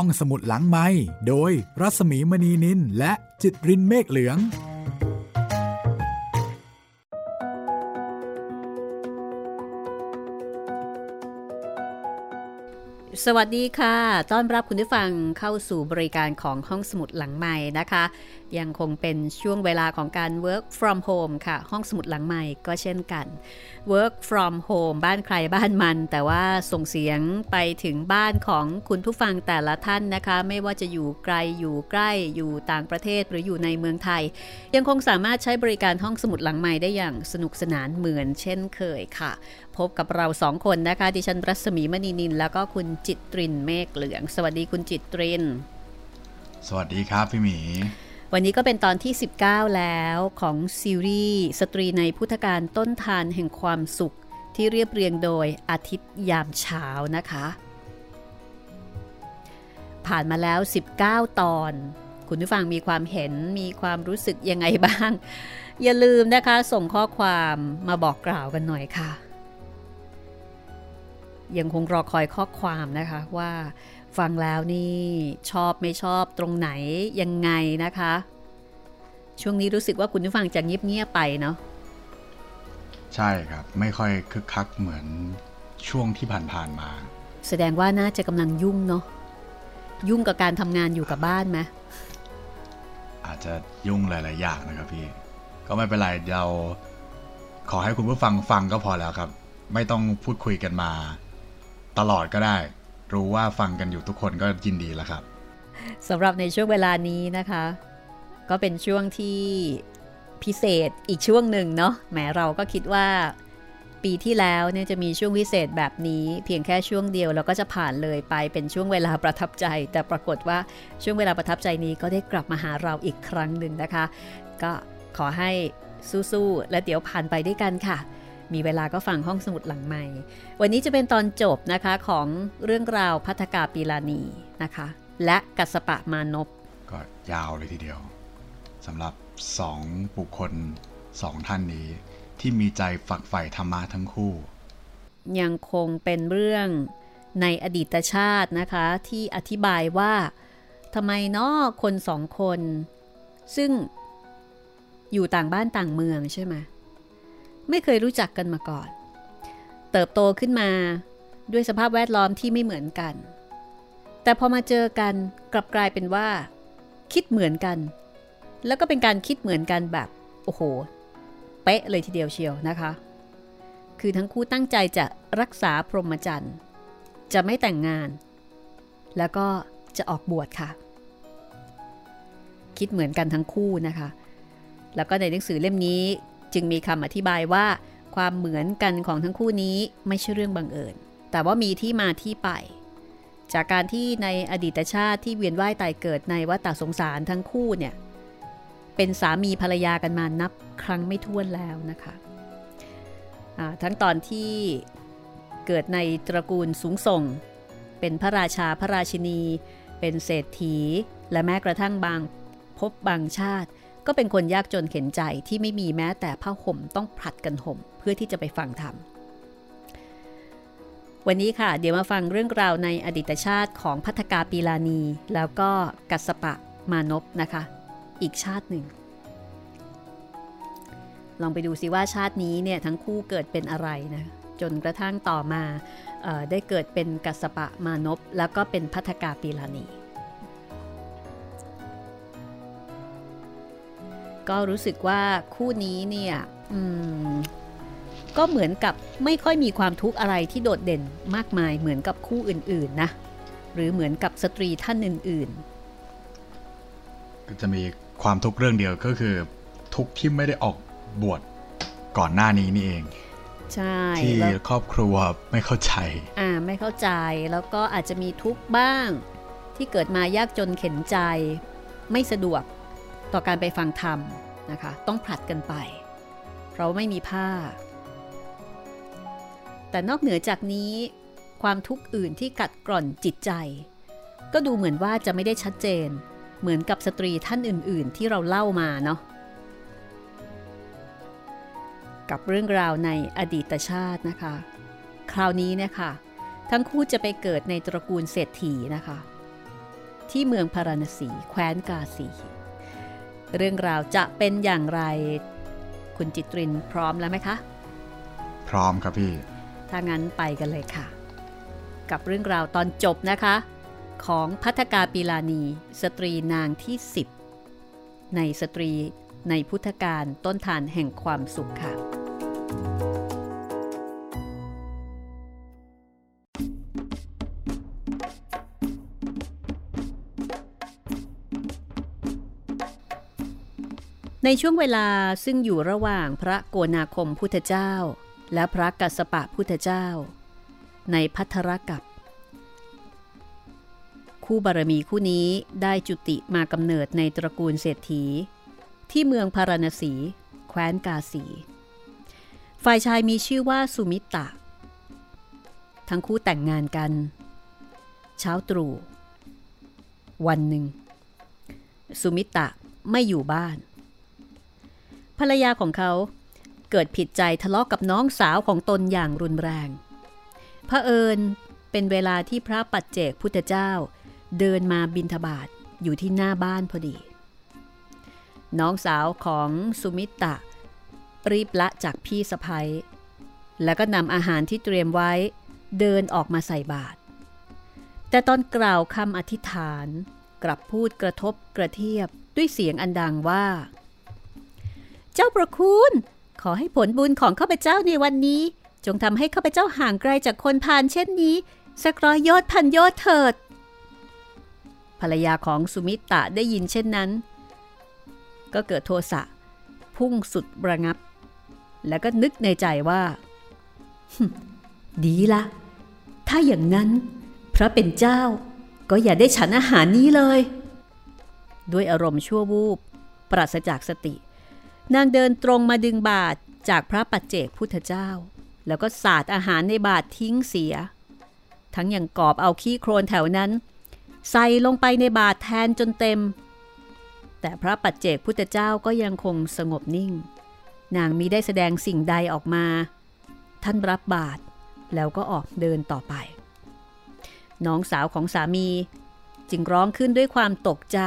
ห้องสมุดหลังไม้โดยรัสมีมณีนินและจิตรินเมฆเหลือง สวัสดีค่ะ ต้อนรับคุณผู้ฟังเข้าสู่บริการของห้องสมุดหลังใหม่นะคะยังคงเป็นช่วงเวลาของการ work from home ค่ะ ห้องสมุดหลังใหม่ก็เช่นกัน work from home บ้านใครบ้านมัน แต่ว่าส่งเสียงไปถึงบ้านของคุณผู้ฟังแต่ละท่านนะคะ ไม่ว่าจะอยู่ไกลอยู่ใกล้อยู่ต่างประเทศหรืออยู่ในเมืองไทย ยังคงสามารถใช้บริการห้องสมุดหลังใหม่ได้อย่างสนุกสนานเหมือนเช่นเคยค่ะ พบกับเราสองคนนะคะ ดิฉันรัศมีมณีนิน แล้วก็คุณจิตรินเมฆเหลือง สวัสดีคุณจิตริน สวัสดีครับพี่หมี วันนี้ก็เป็นตอนที่ 19 แล้วของซีรีส์สตรีในพุทธการต้นทานแห่งความสุขที่เรียบเรียงโดยอาทิตย์ยามเช้านะคะ ผ่านมาแล้ว 19 ตอน คุณผู้ฟังมีความเห็นมีความรู้สึกยังไงบ้าง อย่าลืมนะคะส่งข้อความมาบอกกล่าวกันหน่อยค่ะ ยังคงรอคอยข้อความนะคะว่า ฟังแล้วนี่ชอบไม่ชอบตรงไหนยังไงนะคะ ช่วงนี้รู้สึกว่าคุณผู้ฟังจะเงียบๆไปเนาะใช่ครับ ไม่ค่อยคึกคักเหมือนช่วงที่ผ่านๆมา แสดงว่าน่าจะกำลังยุ่งเนาะยุ่งกับการทำงานอยู่กับบ้านไหมอาจจะยุ่งหลาย ๆ อย่างนะครับพี่ ก็ไม่เป็นไรเราขอให้คุณผู้ฟังฟังก็พอแล้วครับ ไม่ต้องพูดคุยกันมา ตลอดก็ได้ รู้ว่าฟังกันอยู่ทุกคนก็ยินดีแล้วครับสำหรับในช่วงเวลานี้นะคะ ก็เป็นช่วงที่พิเศษอีกช่วงหนึ่งเนาะแหมเราก็คิดว่าปีที่แล้วเนี่ยจะมีช่วงพิเศษแบบนี้ เพียงแค่ช่วงเดียวเราก็จะผ่านเลยไปเป็นช่วงเวลาประทับใจ แต่ปรากฏว่าช่วงเวลาประทับใจนี้ก็ได้กลับมาหาเราอีกครั้งหนึ่งนะคะ ก็ขอให้สู้ๆและเดี๋ยวผ่านไปด้วยกันค่ะ มีเวลาก็ฟังห้องสมุดหลังใหม่ วันนี้จะเป็นตอนจบนะคะของเรื่องราวพัฒกาปีลานีนะคะ และกัสปะมานพก็ยาวเลยทีเดียวสำหรับสองบุคคลสองท่านนี้ที่มีใจฝักใฝ่ธรรมะทั้งคู่ ยังคงเป็นเรื่องในอดีตชาตินะคะ ที่อธิบายว่าทำไมเนาะคนสองคน ซึ่งอยู่ต่างบ้านต่างเมืองใช่ไหม ไม่เคยรู้จักกันมาก่อน เติบโตขึ้นมาด้วยสภาพแวดล้อมที่ไม่เหมือนกัน แต่พอมาเจอกันกลับกลายเป็นว่า คิดเหมือนกัน แล้วก็เป็นการคิดเหมือนกันแบบโอ้โห เป๊ะเลยทีเดียวเชียวนะคะ คือทั้งคู่ตั้งใจจะรักษาพรหมจรรย์จะไม่แต่งงาน แล้วก็จะออกบวชค่ะ คิดเหมือนกันทั้งคู่นะคะ แล้วก็ในหนังสือเล่มนี้ จึงมีคำอธิบายว่าความเหมือนกันของทั้งคู่นี้ไม่ใช่เรื่องบังเอิญ แต่ว่ามีที่มาที่ไป จากการที่ในอดีตชาติที่เวียนว่ายตายเกิดในวัฏสงสารทั้งคู่เนี่ย เป็นสามีภรรยากันมานับครั้งไม่ถ้วนแล้วนะคะทั้งตอนที่เกิดในตระกูลสูงส่ง เป็นพระราชาพระราชินี เป็นเศรษฐี และแม้กระทั่งบางพบบางชาติ ก็เป็นคนยากจนเข็นใจที่ไม่มีแม้แต่ผ้าห่มต้องผลัดกันห่มเพื่อที่จะไปฟังธรรมวันนี้ค่ะ เดี๋ยวมาฟังเรื่องราวในอดีตชาติของพัทกาปีลานี แล้วก็กัสปะมานพนะคะ อีกชาติหนึ่ง ลองไปดูซิว่าชาตินี้เนี่ยทั้งคู่เกิดเป็นอะไรนะจนกระทั่งต่อมาได้เกิดเป็นกัสปะมานพแล้วก็เป็นพัทกาปีลานี ก็รู้สึกว่าคู่นี้เนี่ยก็เหมือนกับไม่ค่อยมีความทุกข์อะไรที่โดดเด่นมากมายเหมือนกับคู่อื่น ๆ นะ หรือเหมือนกับสตรีท่านอื่น ๆ ก็จะมีความทุกข์เรื่องเดียวก็คือ ทุกข์ที่ไม่ได้ออกบวชก่อนหน้านี้นี่เองใช่ที่ครอบครัวไม่เข้าใจ อ่าไม่เข้าใจแล้วก็อาจจะมีทุกข์บ้าง ที่เกิดมายากจนเข็นใจ ไม่สะดวกต่อการไปฟังธรรม นะคะ ต้องผลัดกันไป เพราะไม่มีผ้า แต่นอกเหนือจากนี้ ความทุกข์อื่นที่กัดกร่อนจิตใจ ก็ดูเหมือนว่าจะไม่ได้ชัดเจน เหมือนกับสตรีท่านอื่น ๆ ที่เราเล่ามาเนาะกับเรื่องราวในอดีตชาตินะคะ คราวนี้นะคะ ทั้งคู่จะไปเกิดในตระกูลเศรษฐีนะคะ ที่เมืองพาราณสีแคว้นกาสี เรื่องราวจะเป็นอย่างไร คุณจิตรินพร้อมแล้วไหมคะ พร้อมครับพี่ ถ้างั้นไปกันเลยค่ะ กับเรื่องราวตอนจบนะคะ ของพัทกาปีลานี สตรีนางที่ 10 ในสตรีในพุทธการต้นทานแห่งความสุขค่ะ ในช่วงเวลาซึ่งอยู่ระหว่างพระโกนาคมพุทธเจ้า และพระกัสสปะพุทธเจ้า ในพัทรกับ คู่บารมีคู่นี้ได้จุติมากำเนิดในตระกูลเศรษฐี ที่เมืองพาราณสี แคว้นกาสี ฝ่ายชายมีชื่อว่าสุมิตะทั้งคู่แต่งงานกัน เช้าตรู่วันหนึ่ง สุมิตะไม่อยู่บ้าน ภรรยาของเขาเกิดผิดใจทะเลาะกกับน้องสาวของตนอย่างรุนแรงพระเอิญเป็นเวลาที่พระปัจเจกพุทธเจ้า เดินมาบินทบาทอยู่ที่หน้าบ้านพอดี น้องสาวของสุมิตะ รีบละจากพี่สะพ้ยแล้วก็นำอาหารที่เตรียมไว้เดินออกมาใส่บาตรแต่ตอนกล่าวคำอธิษฐานกลับพูดกระทบกระเทียบด้วยเสียงอันดังว่า เจ้าประคุณ ขอให้ผลบุญของข้าพเจ้าในวันนี้ จงทำให้ข้าพเจ้าห่างไกลจากคนพาลเช่นนี้ สักร้อยยอดพันยอดเถิด ภรรยาของสุมิตะได้ยินเช่นนั้น ก็เกิดโทสะ พุ่งสุดระงับ แล้วก็นึกในใจว่า ดีละ ถ้าอย่างนั้น พระเป็นเจ้า ก็อย่าได้ฉันอาหารนี้เลย ด้วยอารมณ์ชั่ววูบปราศจากสติ นางเดินตรงมาดึงบาทจากพระปัจเจกพุทธเจ้า แล้วก็สาดอาหารในบาททิ้งเสีย ทั้งยังกอบเอาขี้โครนแถวนั้น ใส่ลงไปในบาทแทนจนเต็ม แต่พระปัจเจกพุทธเจ้าก็ยังคงสงบนิ่ง นางมีได้แสดงสิ่งใดออกมา ท่านรับบาทแล้วก็ออกเดินต่อไป น้องสาวของสามีจึงร้องขึ้นด้วยความตกใจ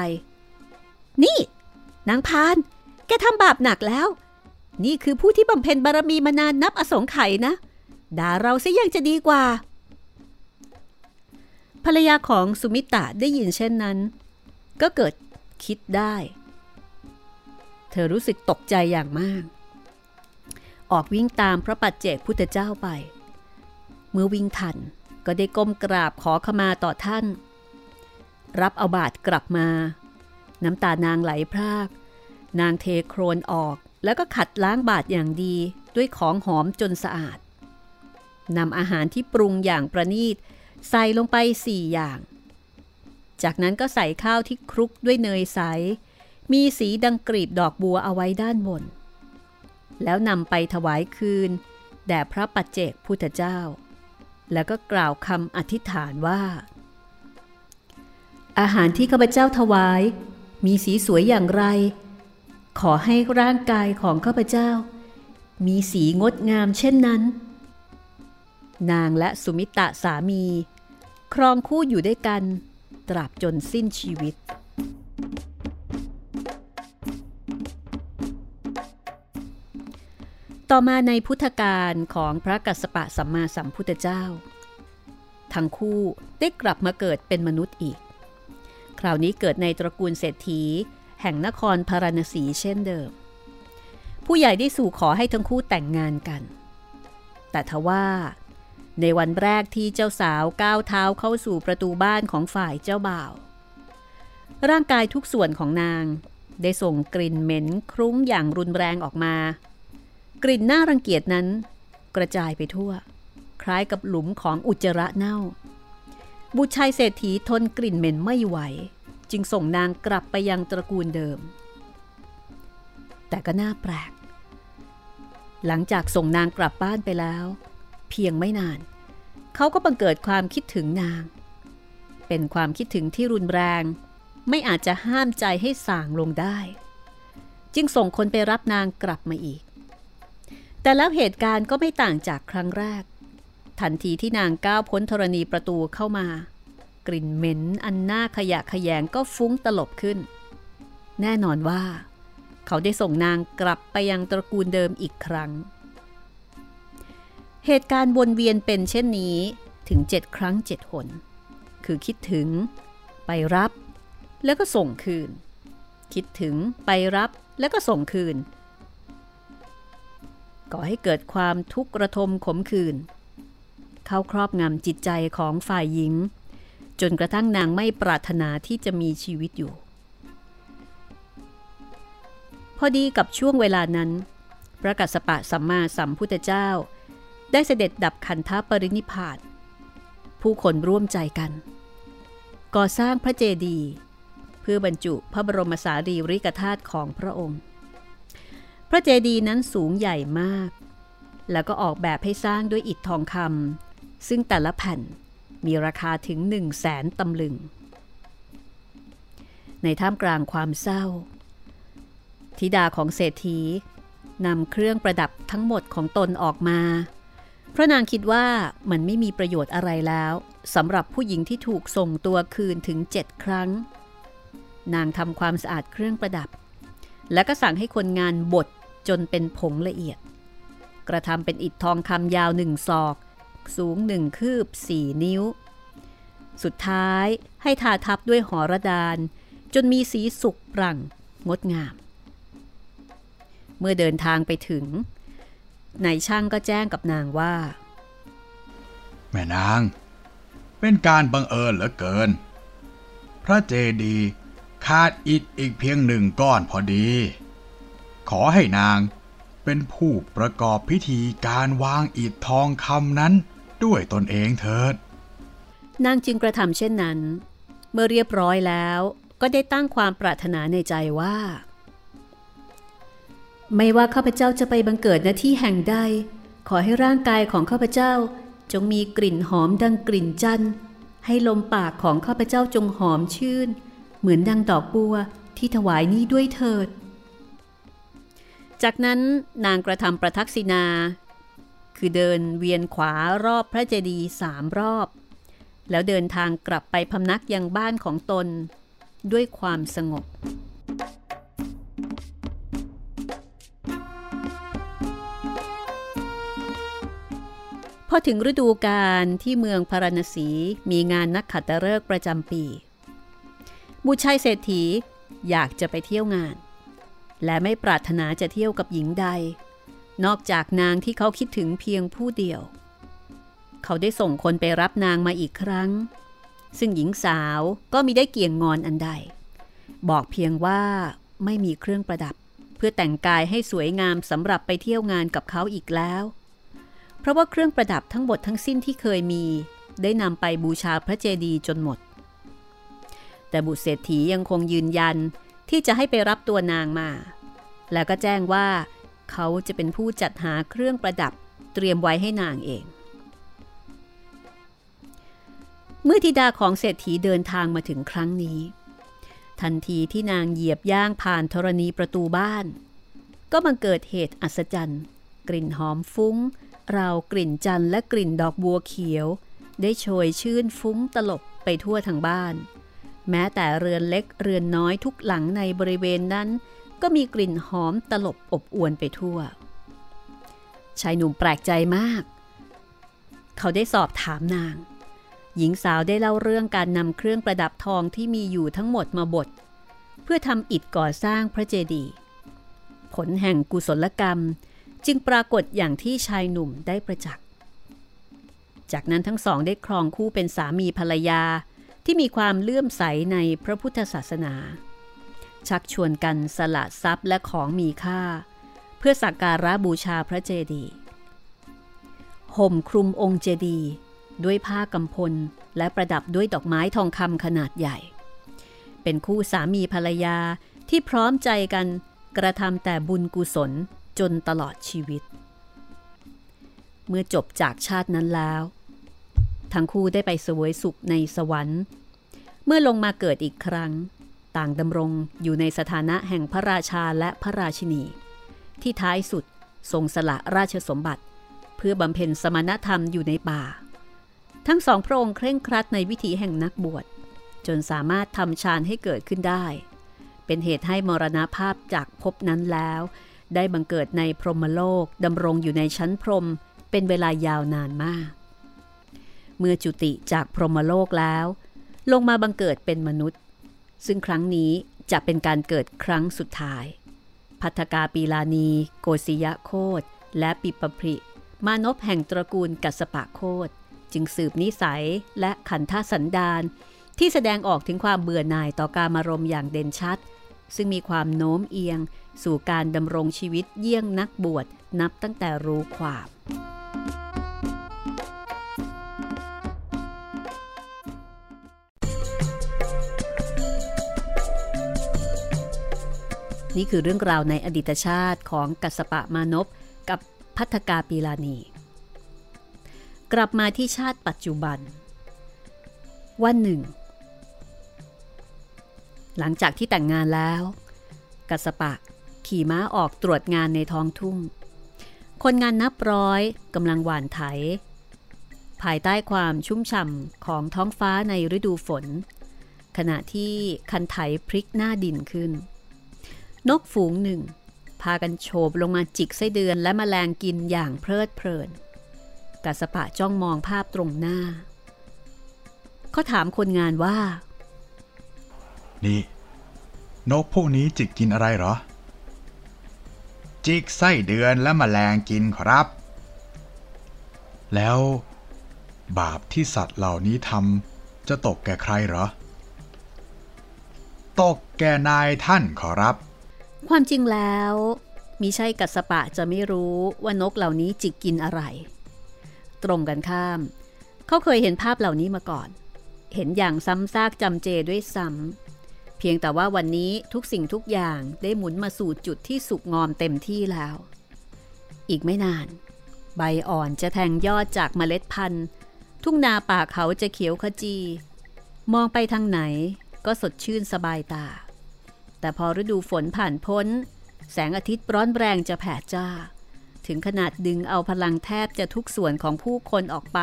นี่ นางพาน แกทำบาปหนักแล้ว นี่คือผู้ที่บำเพ็ญบารมีมานานนับอสงไขยนะ ด่าเราซะยังจะดีกว่า ภรรยาของสุมิตะได้ยินเช่นนั้น ก็เกิดคิดได้ เธอรู้สึกตกใจอย่างมาก ออกวิ่งตามพระปัจเจกพุทธเจ้าไป เมื่อวิ่งทันก็ได้ก้มกราบขอขมาต่อท่าน รับเอาบาทกลับมา น้ำตานางไหลพราก นางเทโครนออกแล้วก็ขัดล้างบาทอย่างดีด้วยของหอมจนสะอาดนำอาหารที่ปรุงอย่างประณีต ใส่ลงไปสี่อย่าง จากนั้นก็ใส่ข้าวที่คลุกด้วยเนยใส มีสีดังกรีบดอกบัวเอาไว้ด้านบน แล้วนำไปถวายคืน แด่พระปัจเจกพุทธเจ้า แล้วก็กล่าวคำอธิษฐานว่า อาหารที่ข้าพเจ้าถวาย มีสีสวยอย่างไร ขอให้ร่างกายของข้าพเจ้า มีสีงดงามเช่นนั้น นางและสุมิตะสามี ครองคู่อยู่ด้วยกัน ตราบจนสิ้นชีวิต ต่อมาในพุทธกาลของพระกัสสปะสัมมาสัมพุทธเจ้า ทั้งคู่ได้กลับมาเกิดเป็นมนุษย์อีก คราวนี้เกิดในตระกูลเศรษฐี แห่งนครพาราณสีเช่นเดิม ผู้ใหญ่ได้สู่ขอให้ทั้งคู่แต่งงานกัน แต่ทว่า ในวันแรกที่เจ้าสาวก้าวเท้าเข้าสู่ประตูบ้านของฝ่ายเจ้าบ่าว ร่างกายทุกส่วนของนาง ได้ส่งกลิ่นเหม็นคลุ้งอย่างรุนแรงออกมา กลิ่นน่ารังเกียจนั้น กระจายไปทั่ว คล้ายกับหลุมของอุจจาระเน่าบุตรชายเศรษฐีทนกลิ่นเหม็นไม่ไหว จึงส่งนางกลับไปยังตระกูลเดิม แต่ก็น่าแปลก หลังจากส่งนางกลับบ้านไปแล้ว เพียงไม่นาน เขาก็บังเกิดความคิดถึงนาง เป็นความคิดถึงที่รุนแรง ไม่อาจจะห้ามใจให้ส่างลงได้ จึงส่งคนไปรับนางกลับมาอีก แต่แล้วเหตุการณ์ก็ไม่ต่างจากครั้งแรก ทันทีที่นางก้าวพ้นธรณีประตูเข้ามา กลิ่นเหม็นอันน่าขยะขยงก็ฟุ้งตลบขึ้น แน่นอนว่า เขาได้ส่งนางกลับไปยังตระกูลเดิมอีกครั้ง เหตุการณ์วนเวียนเป็นเช่นนี้ถึงเจ็ดครั้งเจ็ดหน คือคิดถึง ไปรับ แล้วก็ส่งคืน คิดถึงไปรับแล้วก็ส่งคืน ก่อให้เกิดความทุกข์ระทมขมขื่นเข้าครอบงำจิตใจของฝ่ายหญิง จนกระทั่งนางไม่ปรารถนาที่จะมีชีวิตอยู่ พอดีกับช่วงเวลานั้น พระกัสสปะสัมมาสัมพุทธเจ้า ได้เสด็จดับขันธปรินิพานผู้คนร่วมใจกัน ก่อสร้างพระเจดีย์เพื่อบรรจุพระบรมสารีริกธาตุของพระองค์ พระเจดีย์นั้นสูงใหญ่มาก แล้วก็ออกแบบให้สร้างด้วยอิฐทองคำซึ่งแต่ละแผ่น มีราคาถึงหนึ่งแสนตำลึง ในท่ามกลางความเศร้า ธิดาของเศรษฐีนำเครื่องประดับทั้งหมดของตนออกมาเพราะนางคิดว่ามันไม่มีประโยชน์อะไรแล้วสำหรับผู้หญิงที่ถูกส่งตัวคืนถึงเจ็ดครั้ง นางทำความสะอาดเครื่องประดับ และก็สั่งให้คนงานบดจนเป็นผงละเอียด กระทำเป็นอิฐทองคำยาวหนึ่งศอก สูงหนึ่งคืบสี่นิ้ว สุดท้ายให้ทาทับด้วยหอระดาน จนมีสีสุกปรั่งงดงาม เมื่อเดินทางไปถึงนายช่างก็แจ้งกับนางว่า แม่นาง เป็นการบังเอิญเหลือเกิน พระเจดีขาดอิฐอีกเพียงหนึ่งก้อนพอดี ขอให้นาง เป็นผู้ประกอบพิธีการวางอิฐทองคำนั้นด้วยตนเองเถิด นางจึงกระทำเช่นนั้น เมื่อเรียบร้อยแล้วก็ได้ตั้งความปรารถนาในใจว่า ไม่ว่าข้าพเจ้าจะไปบังเกิดณที่แห่งใด ขอให้ร่างกายของข้าพเจ้าจงมีกลิ่นหอมดังกลิ่นจันทร์ให้ลมปากของข้าพเจ้าจงหอมชื่น เหมือนดังดอกบัวที่ถวายนี้ด้วยเถิด จากนั้นนางกระทำประทักษิณา คือเดินเวียนขวารอบพระเจดีย์สามรอบ แล้วเดินทางกลับไปพำนักยังบ้านของตนด้วยความสงบ พอถึงฤดูกาลที่เมืองพาราณสีมีงานนักขัตฤกษ์ประจำปี บุชัยเศรษฐีอยากจะไปเที่ยวงาน และไม่ปรารถนาจะเที่ยวกับหญิงใด นอกจากนางที่เขาคิดถึงเพียงผู้เดียว เขาได้ส่งคนไปรับนางมาอีกครั้ง ซึ่งหญิงสาวก็มีได้เกี่ยงงอนอันใด บอกเพียงว่าไม่มีเครื่องประดับ เพื่อแต่งกายให้สวยงามสำหรับไปเที่ยวงานกับเขาอีกแล้ว เพราะว่าเครื่องประดับทั้งหมดทั้งสิ้นที่เคยมี ได้นำไปบูชาพระเจดีย์จนหมด แต่บุตรเศรษฐียังคงยืนยัน ที่จะให้ไปรับตัวนางมา แล้วก็แจ้งว่า เขาจะเป็นผู้จัดหาเครื่องประดับเตรียมไว้ให้นางเอง เมื่อธิดาของเศรษฐีเดินทางมาถึงครั้งนี้ ทันทีที่นางเหยียบย่างผ่านธรณีประตูบ้าน ก็บังเกิดเหตุอัศจรรย์ กลิ่นหอมฟุ้งราวกลิ่นจันทร์และกลิ่นดอกบัวเขียว ได้โชยชื่นฟุ้งตลบไปทั่วทางบ้าน แม้แต่เรือนเล็กเรือนน้อยทุกหลังในบริเวณนั้น ก็มีกลิ่นหอมตลบอบอวนไปทั่ว ชายหนุ่มแปลกใจมาก เขาได้สอบถามนาง หญิงสาวได้เล่าเรื่องการนำเครื่องประดับทองที่มีอยู่ทั้งหมดมาบดเพื่อทำอิฐก่อสร้างพระเจดีย์ผลแห่งกุศลกรรมจึงปรากฏอย่างที่ชายหนุ่มได้ประจักษ์ จากนั้นทั้งสองได้ครองคู่เป็นสามีภรรยา ที่มีความเลื่อมใสในพระพุทธศาสนา ชักชวนกันสละทรัพย์และของมีค่า เพื่อสักการะบูชาพระเจดีย์ห่มคลุมองค์เจดีย์ด้วยผ้ากำพลและประดับด้วยดอกไม้ทองคำขนาดใหญ่ เป็นคู่สามีภรรยาที่พร้อมใจกันกระทำแต่บุญกุศลจนตลอดชีวิต เมื่อจบจากชาตินั้นแล้ว ทั้งคู่ได้ไปสวยสุขในสวรรค์ มื่อลงมาเกิดอีกครั้ง ต่างดำรงอยู่ในสถานะแห่งพระราชาและพระราชินี ที่ท้ายสุดทรงสละราชสมบัติ เพื่อบำเพ็ญสมณธรรมอยู่ในป่า ทั้งสองพระองค์เคร่งครัดในวิถีแห่งนักบวช จนสามารถทำฌานให้เกิดขึ้นได้ เป็นเหตุให้มรณภาพจากภพนั้นแล้ว ได้บังเกิดในพรหมโลกดำรงอยู่ในชั้นพรหมเป็นเวลายาวนานมาก เมื่อจุติจากพรหมโลกแล้ว ลงมาบังเกิดเป็นมนุษย์ ซึ่งครั้งนี้จะเป็นการเกิดครั้งสุดท้าย พัทกาปีลานี โกศิยะโคตและปิปพริมานพแห่งตระกูลกัสปะโคตจึงสืบนิสัยและขันธสันดานที่แสดงออกถึงความเบื่อหน่ายต่อการมารมอย่างเด่นชัด ซึ่งมีความโน้มเอียง สู่การดำรงชีวิตเยี่ยงนักบวชนับตั้งแต่รู้ความ นี่คือเรื่องราวในอดีตชาติของกัสปะมานพกับพัทกาปีลานี กลับมาที่ชาติปัจจุบัน วันหนึ่ง หลังจากที่แต่งงานแล้ว กัสปะขี่ม้าออกตรวจงานในท้องทุ่ง คนงานนับร้อยกำลังหว่านไถ ภายใต้ความชุ่มฉ่ำของท้องฟ้าในฤดูฝน ขณะที่คันไถพลิกหน้าดินขึ้น นกฝูงหนึ่ง พากันโฉบลงมาจิกไส้เดือนและมแมลงกินอย่างเพลิดเพลินกัสปะจ้องมองภาพตรงหน้า เขาถามคนงานว่า นี่ นกพวกนี้จิกกินอะไรหรอ จิกไส้เดือนและมแมลงกินครับ แล้ว บาปที่สัตว์เหล่านี้ทำจะตกแก่ใครหรอ ตกแก่นายท่านขอรับ ความจริงแล้วมิใช่กัสปะจะไม่รู้ว่านกเหล่านี้จิกกินอะไร ตรงกันข้าม เขาเคยเห็นภาพเหล่านี้มาก่อน เห็นอย่างซ้ำซากจำเจด้วยซ้ำเพียงแต่ว่าวันนี้ทุกสิ่งทุกอย่างได้หมุนมาสู่จุดที่สุกงอมเต็มที่แล้ว อีกไม่นาน ใบอ่อนจะแทงยอดจากเมล็ดพันธุ์ ทุ่งนาป่าเขาจะเขียวขจี มองไปทางไหนก็สดชื่นสบายตา แต่พอฤดูฝนผ่านพ้น แสงอาทิตย์ร้อนแรงจะแผดจ้า ถึงขนาดดึงเอาพลังแทบจะทุกส่วนของผู้คนออกไป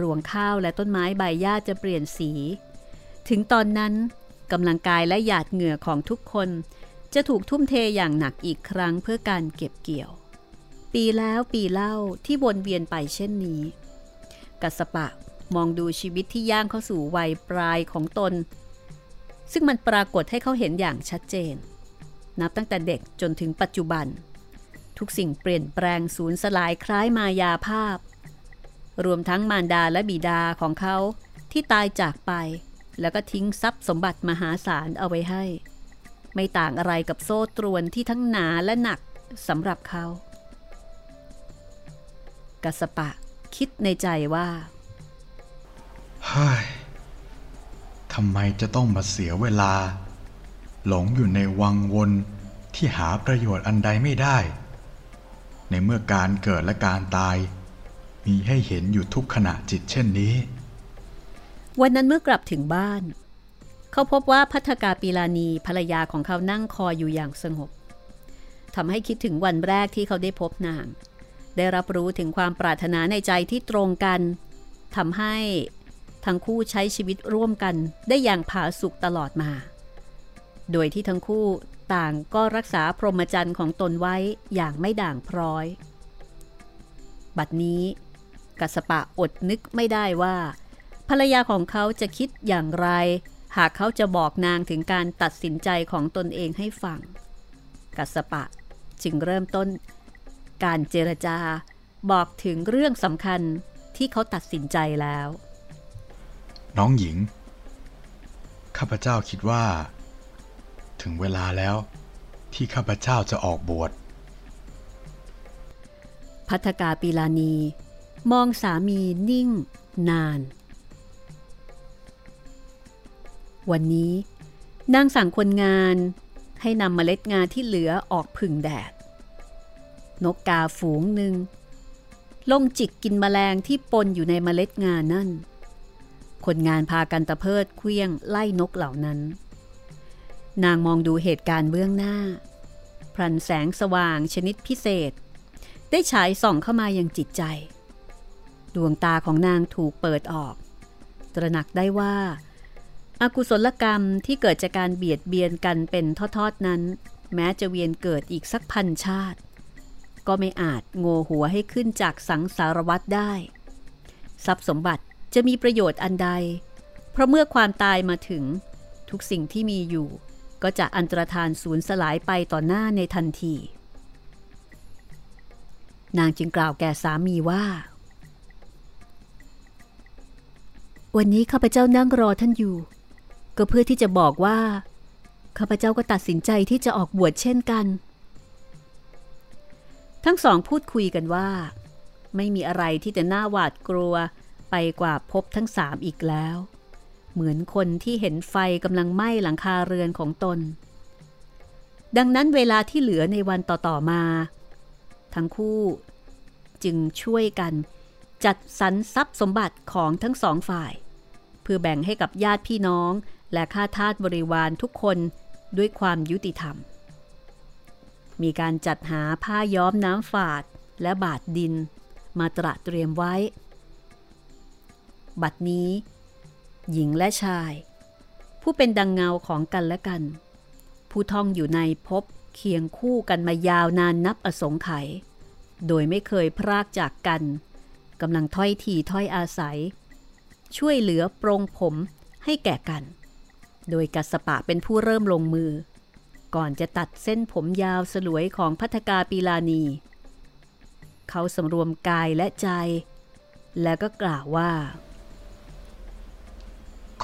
รวงข้าวและต้นไม้ใบหญ้าจะเปลี่ยนสี ถึงตอนนั้นกำลังกายและหยาดเหงื่อของทุกคนจะถูกทุ่มเทอย่างหนักอีกครั้งเพื่อการเก็บเกี่ยว ปีแล้วปีเล่าที่วนเวียนไปเช่นนี้ กัสปะมองดูชีวิตที่ย่างเข้าสู่วัยปลายของตน ซึ่งมันปรากฏให้เขาเห็นอย่างชัดเจน นับตั้งแต่เด็กจนถึงปัจจุบัน ทุกสิ่งเปลี่ยนแปลงสูญสลายคล้ายมายาภาพ รวมทั้งมารดาและบิดาของเขาที่ตายจากไป แล้วก็ทิ้งทรัพย์สมบัติมหาศาลเอาไว้ให้ ไม่ต่างอะไรกับโซ่ตรวนที่ทั้งหนาและหนักสำหรับเขากัสปะคิดในใจว่าเฮ้ย ทำไมจะต้องมาเสียเวลา หลงอยู่ในวังวนที่หาประโยชน์อันใดไม่ได้ ในเมื่อการเกิดและการตาย มีให้เห็นอยู่ทุกขณะจิตเช่นนี้ วันนั้นเมื่อกลับถึงบ้าน เขาพบว่าพัทกาปีลานีภรรยาของเขานั่งคอยอยู่อย่างสงบทำให้คิดถึงวันแรกที่เขาได้พบนาง ได้รับรู้ถึงความปรารถนาในใจที่ตรงกันทำให้ ทั้งคู่ใช้ชีวิตร่วมกันได้อย่างผาสุกตลอดมา โดยที่ทั้งคู่ต่างก็รักษาพรหมจรรย์ของตนไว้อย่างไม่ด่างพร้อย บัดนี้กัสปะอดนึกไม่ได้ว่า ภรรยาของเขาจะคิดอย่างไร หากเขาจะบอกนางถึงการตัดสินใจของตนเองให้ฟัง กัสปะจึงเริ่มต้น การเจรจาบอกถึงเรื่องสำคัญที่เขาตัดสินใจแล้ว น้องหญิง ข้าพเจ้าคิดว่า ถึงเวลาแล้วที่ข้าพเจ้าจะออกบวช พัทกาปีลานี มองสามีนิ่ง นาน วันนี้นางสั่งคนงานให้นำเมล็ดงาที่เหลือออกผึ่งแดด นกกาฝูงหนึ่งลงจิกกินแมลงที่ปนอยู่ในเมล็ดงานั่น คนงานพากันตะเพิดเคลี้ยงไล่นกเหล่านั้น นางมองดูเหตุการณ์เบื้องหน้า พรันแสงสว่างชนิดพิเศษ ได้ฉายส่องเข้ามายังจิตใจดดวงตาของนางถูกเปิดออก ตระหนักได้ว่าอากุศลกรรมที่เกิดจากการเบียดเบียนกันเป็นทอดๆนั้น แม้จะเวียนเกิดอีกสักพันชาติ ก็ไม่อาจโงหัวให้ขึ้นจากสังสารวัตรได้ ทรัพย์สมบัติ จะมีประโยชน์อันใด เพราะเมื่อความตายมาถึง ทุกสิ่งที่มีอยู่ ก็จะอันตรธานสูญสลายไปต่อหน้าในทันที นางจึงกล่าวแก่สามีว่า วันนี้ข้าพเจ้านั่งรอท่านอยู่ ก็เพื่อที่จะบอกว่าข้าพเจ้าก็ตัดสินใจที่จะออกบวชเช่นกัน ทั้งสองพูดคุยกันว่า ไม่มีอะไรที่จะน่าหวาดกลัว ไปกว่าพบทั้งสามอีกแล้ว เหมือนคนที่เห็นไฟกำลังไหม้หลังคาเรือนของตน ดังนั้นเวลาที่เหลือในวันต่อ ๆ มา ทั้งคู่จึงช่วยกัน จัดสรรทรัพย์สมบัติของทั้งสองฝ่าย เพื่อแบ่งให้กับญาติพี่น้องและข้าทาสบริวารทุกคนด้วยความยุติธรรม มีการจัดหาผ้าย้อมน้ำฝาดและบาดดิน มาตระเตรียมไว้ บัดนี้ หญิงและชาย ผู้เป็นดังเงาของกันและกัน ผู้ท่องอยู่ในภพเคียงคู่กันมายาวนานนับอสงไขยโดยไม่เคยพรากจากกันกำลังถ้อยทีถ้อยอาศัย ช่วยเหลือปรงผมให้แก่กัน โดยกัสปะเป็นผู้เริ่มลงมือ ก่อนจะตัดเส้นผมยาวสลวยของพัทกาปีลานี เขาสำรวมกายและใจ แล้วก็กล่าวว่า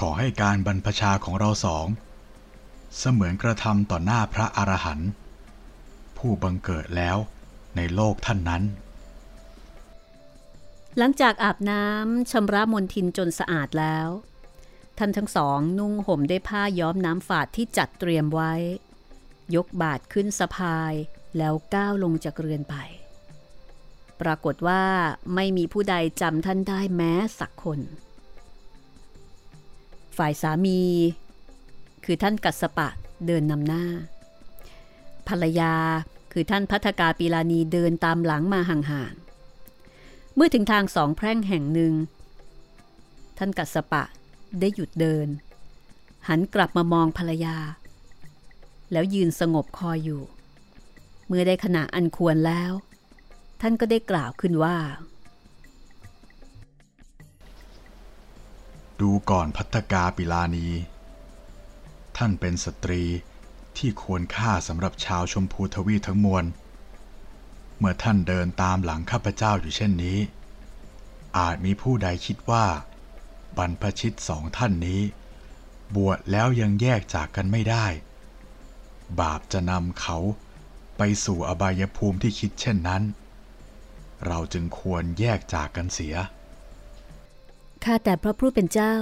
อให้การบรรพชาของเราสอง เสมือนกระทำต่อหน้าพระอรหันต์ผู้บังเกิดแล้วในโลกท่านนั้น หลังจากอาบน้ำชำระมนทินจนสะอาดแล้ว ท่านทั้งสองนุ่งห่มด้วยผ้าย้อมน้ำฝาดที่จัดเตรียมไว้ ยกบาทขึ้นสะพายแล้วก้าวลงจากเรือนไป ปรากฏว่าไม่มีผู้ใดจำท่านได้แม้สักคน ฝ่ายสามี คือท่านกัสปะเดินนำหน้า ภรรยาคือท่านพัฒกาปีลานีเดินตามหลังมาห่างๆ เมื่อถึงทางสองแพร่งแห่งหนึ่ง ท่านกัสปะได้หยุดเดิน หันกลับมามองภรรยา แล้วยืนสงบคอยอยู่ เมื่อได้ขณะอันควรแล้ว ท่านก็ได้กล่าวขึ้นว่า ดูก่อนพัฒกาปิลานี ท่านเป็นสตรีที่ควรค่าสำหรับชาวชมพูทวีทั้งมวล เมื่อท่านเดินตามหลังข้าพเจ้าอยู่เช่นนี้ อาจมีผู้ใดคิดว่า บรรพชิตสองท่านนี้ บวชแล้วยังแยกจากกันไม่ได้ บาปจะนำเขาไปสู่อบายภูมิที่คิดเช่นนั้น เราจึงควรแยกจากกันเสีย ข้าแต่พระผู้เป็นเจ้า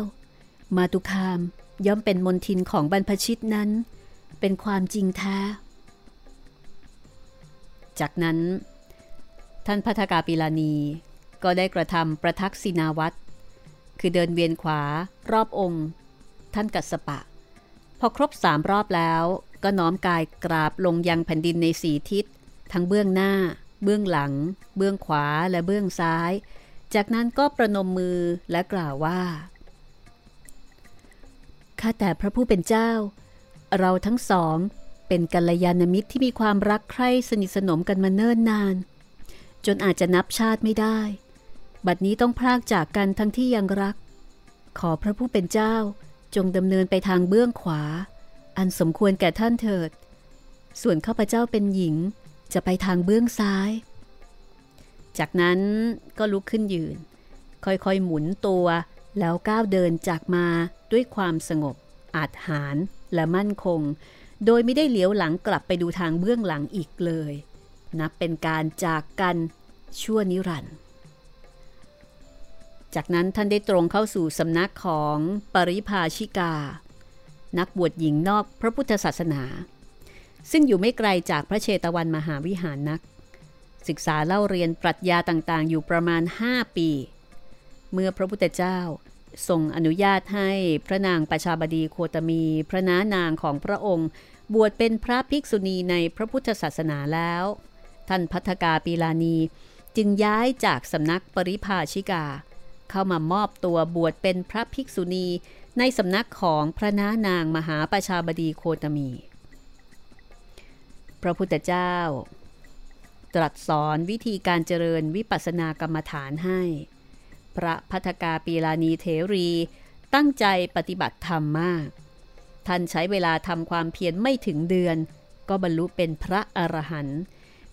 มาตุคามย่อมเป็นมนทินของบรรพชิตนั้น เป็นความจริงแท้ จากนั้น ท่านพัทกาปิลานีก็ได้กระทำประทักษินาวัตรคือเดินเวียนขวารอบองค์ ท่านกัสปะ พอครบสามรอบแล้วก็น้อมกายกราบลงยังแผ่นดินในสีทิศ ทั้งเบื้องหน้า เบื้องหลัง เบื้องขวาและเบื้องซ้าย จากนั้นก็ประนมมือและกล่าวว่า ข้าแต่พระผู้เป็นเจ้า เราทั้งสองเป็นกัลยาณมิตรที่มีความรักใคร่สนิทสนมกันมาเนิ่นนาน จนอาจจะนับชาติไม่ได้ บัดนี้ต้องพรากจากกันทั้งที่ยังรัก ขอพระผู้เป็นเจ้าจงดำเนินไปทางเบื้องขวา อันสมควรแก่ท่านเถิด ส่วนข้าพเจ้าเป็นหญิงจะไปทางเบื้องซ้าย จากนั้นก็ลุกขึ้นยืน ค่อยๆหมุนตัวแล้วก้าวเดินจากมาด้วยความสงบ อาจหารและมั่นคง โดยไม่ได้เหลียวหลังกลับไปดูทางเบื้องหลังอีกเลย นับเป็นการจากกันชั่วนิรันดร์จากนั้นท่านได้ตรงเข้าสู่สำนักของปริภาชิกา นักบวชหญิงนอกพระพุทธศาสนา ซึ่งอยู่ไม่ไกลจากพระเชตวันมหาวิหารนัก ศึกษาเล่าเรียนปรัชญาต่างๆ อยู่ประมาณ 5 ปี เมื่อพระพุทธเจ้าทรงอนุญาตให้พระนางประชาบดีโคตมี พระน้านางของพระองค์ บวชเป็นพระภิกษุณีในพระพุทธศาสนาแล้ว ท่านพัฒกาปีลานีจึงย้ายจากสำนักปริพาชิกา เข้ามามอบตัวบวชเป็นพระภิกษุณีในสำนักของพระน้านางมหาประชาบดีโคตมี พระพุทธเจ้า ตรัสสอนวิธีการเจริญวิปัสสนากรรมฐานให้ พระพัฒกาปีลานีเทรีตั้งใจปฏิบัติธรรมมาก ท่านใช้เวลาทำความเพียรไม่ถึงเดือน ก็บรรลุเป็นพระอรหันต์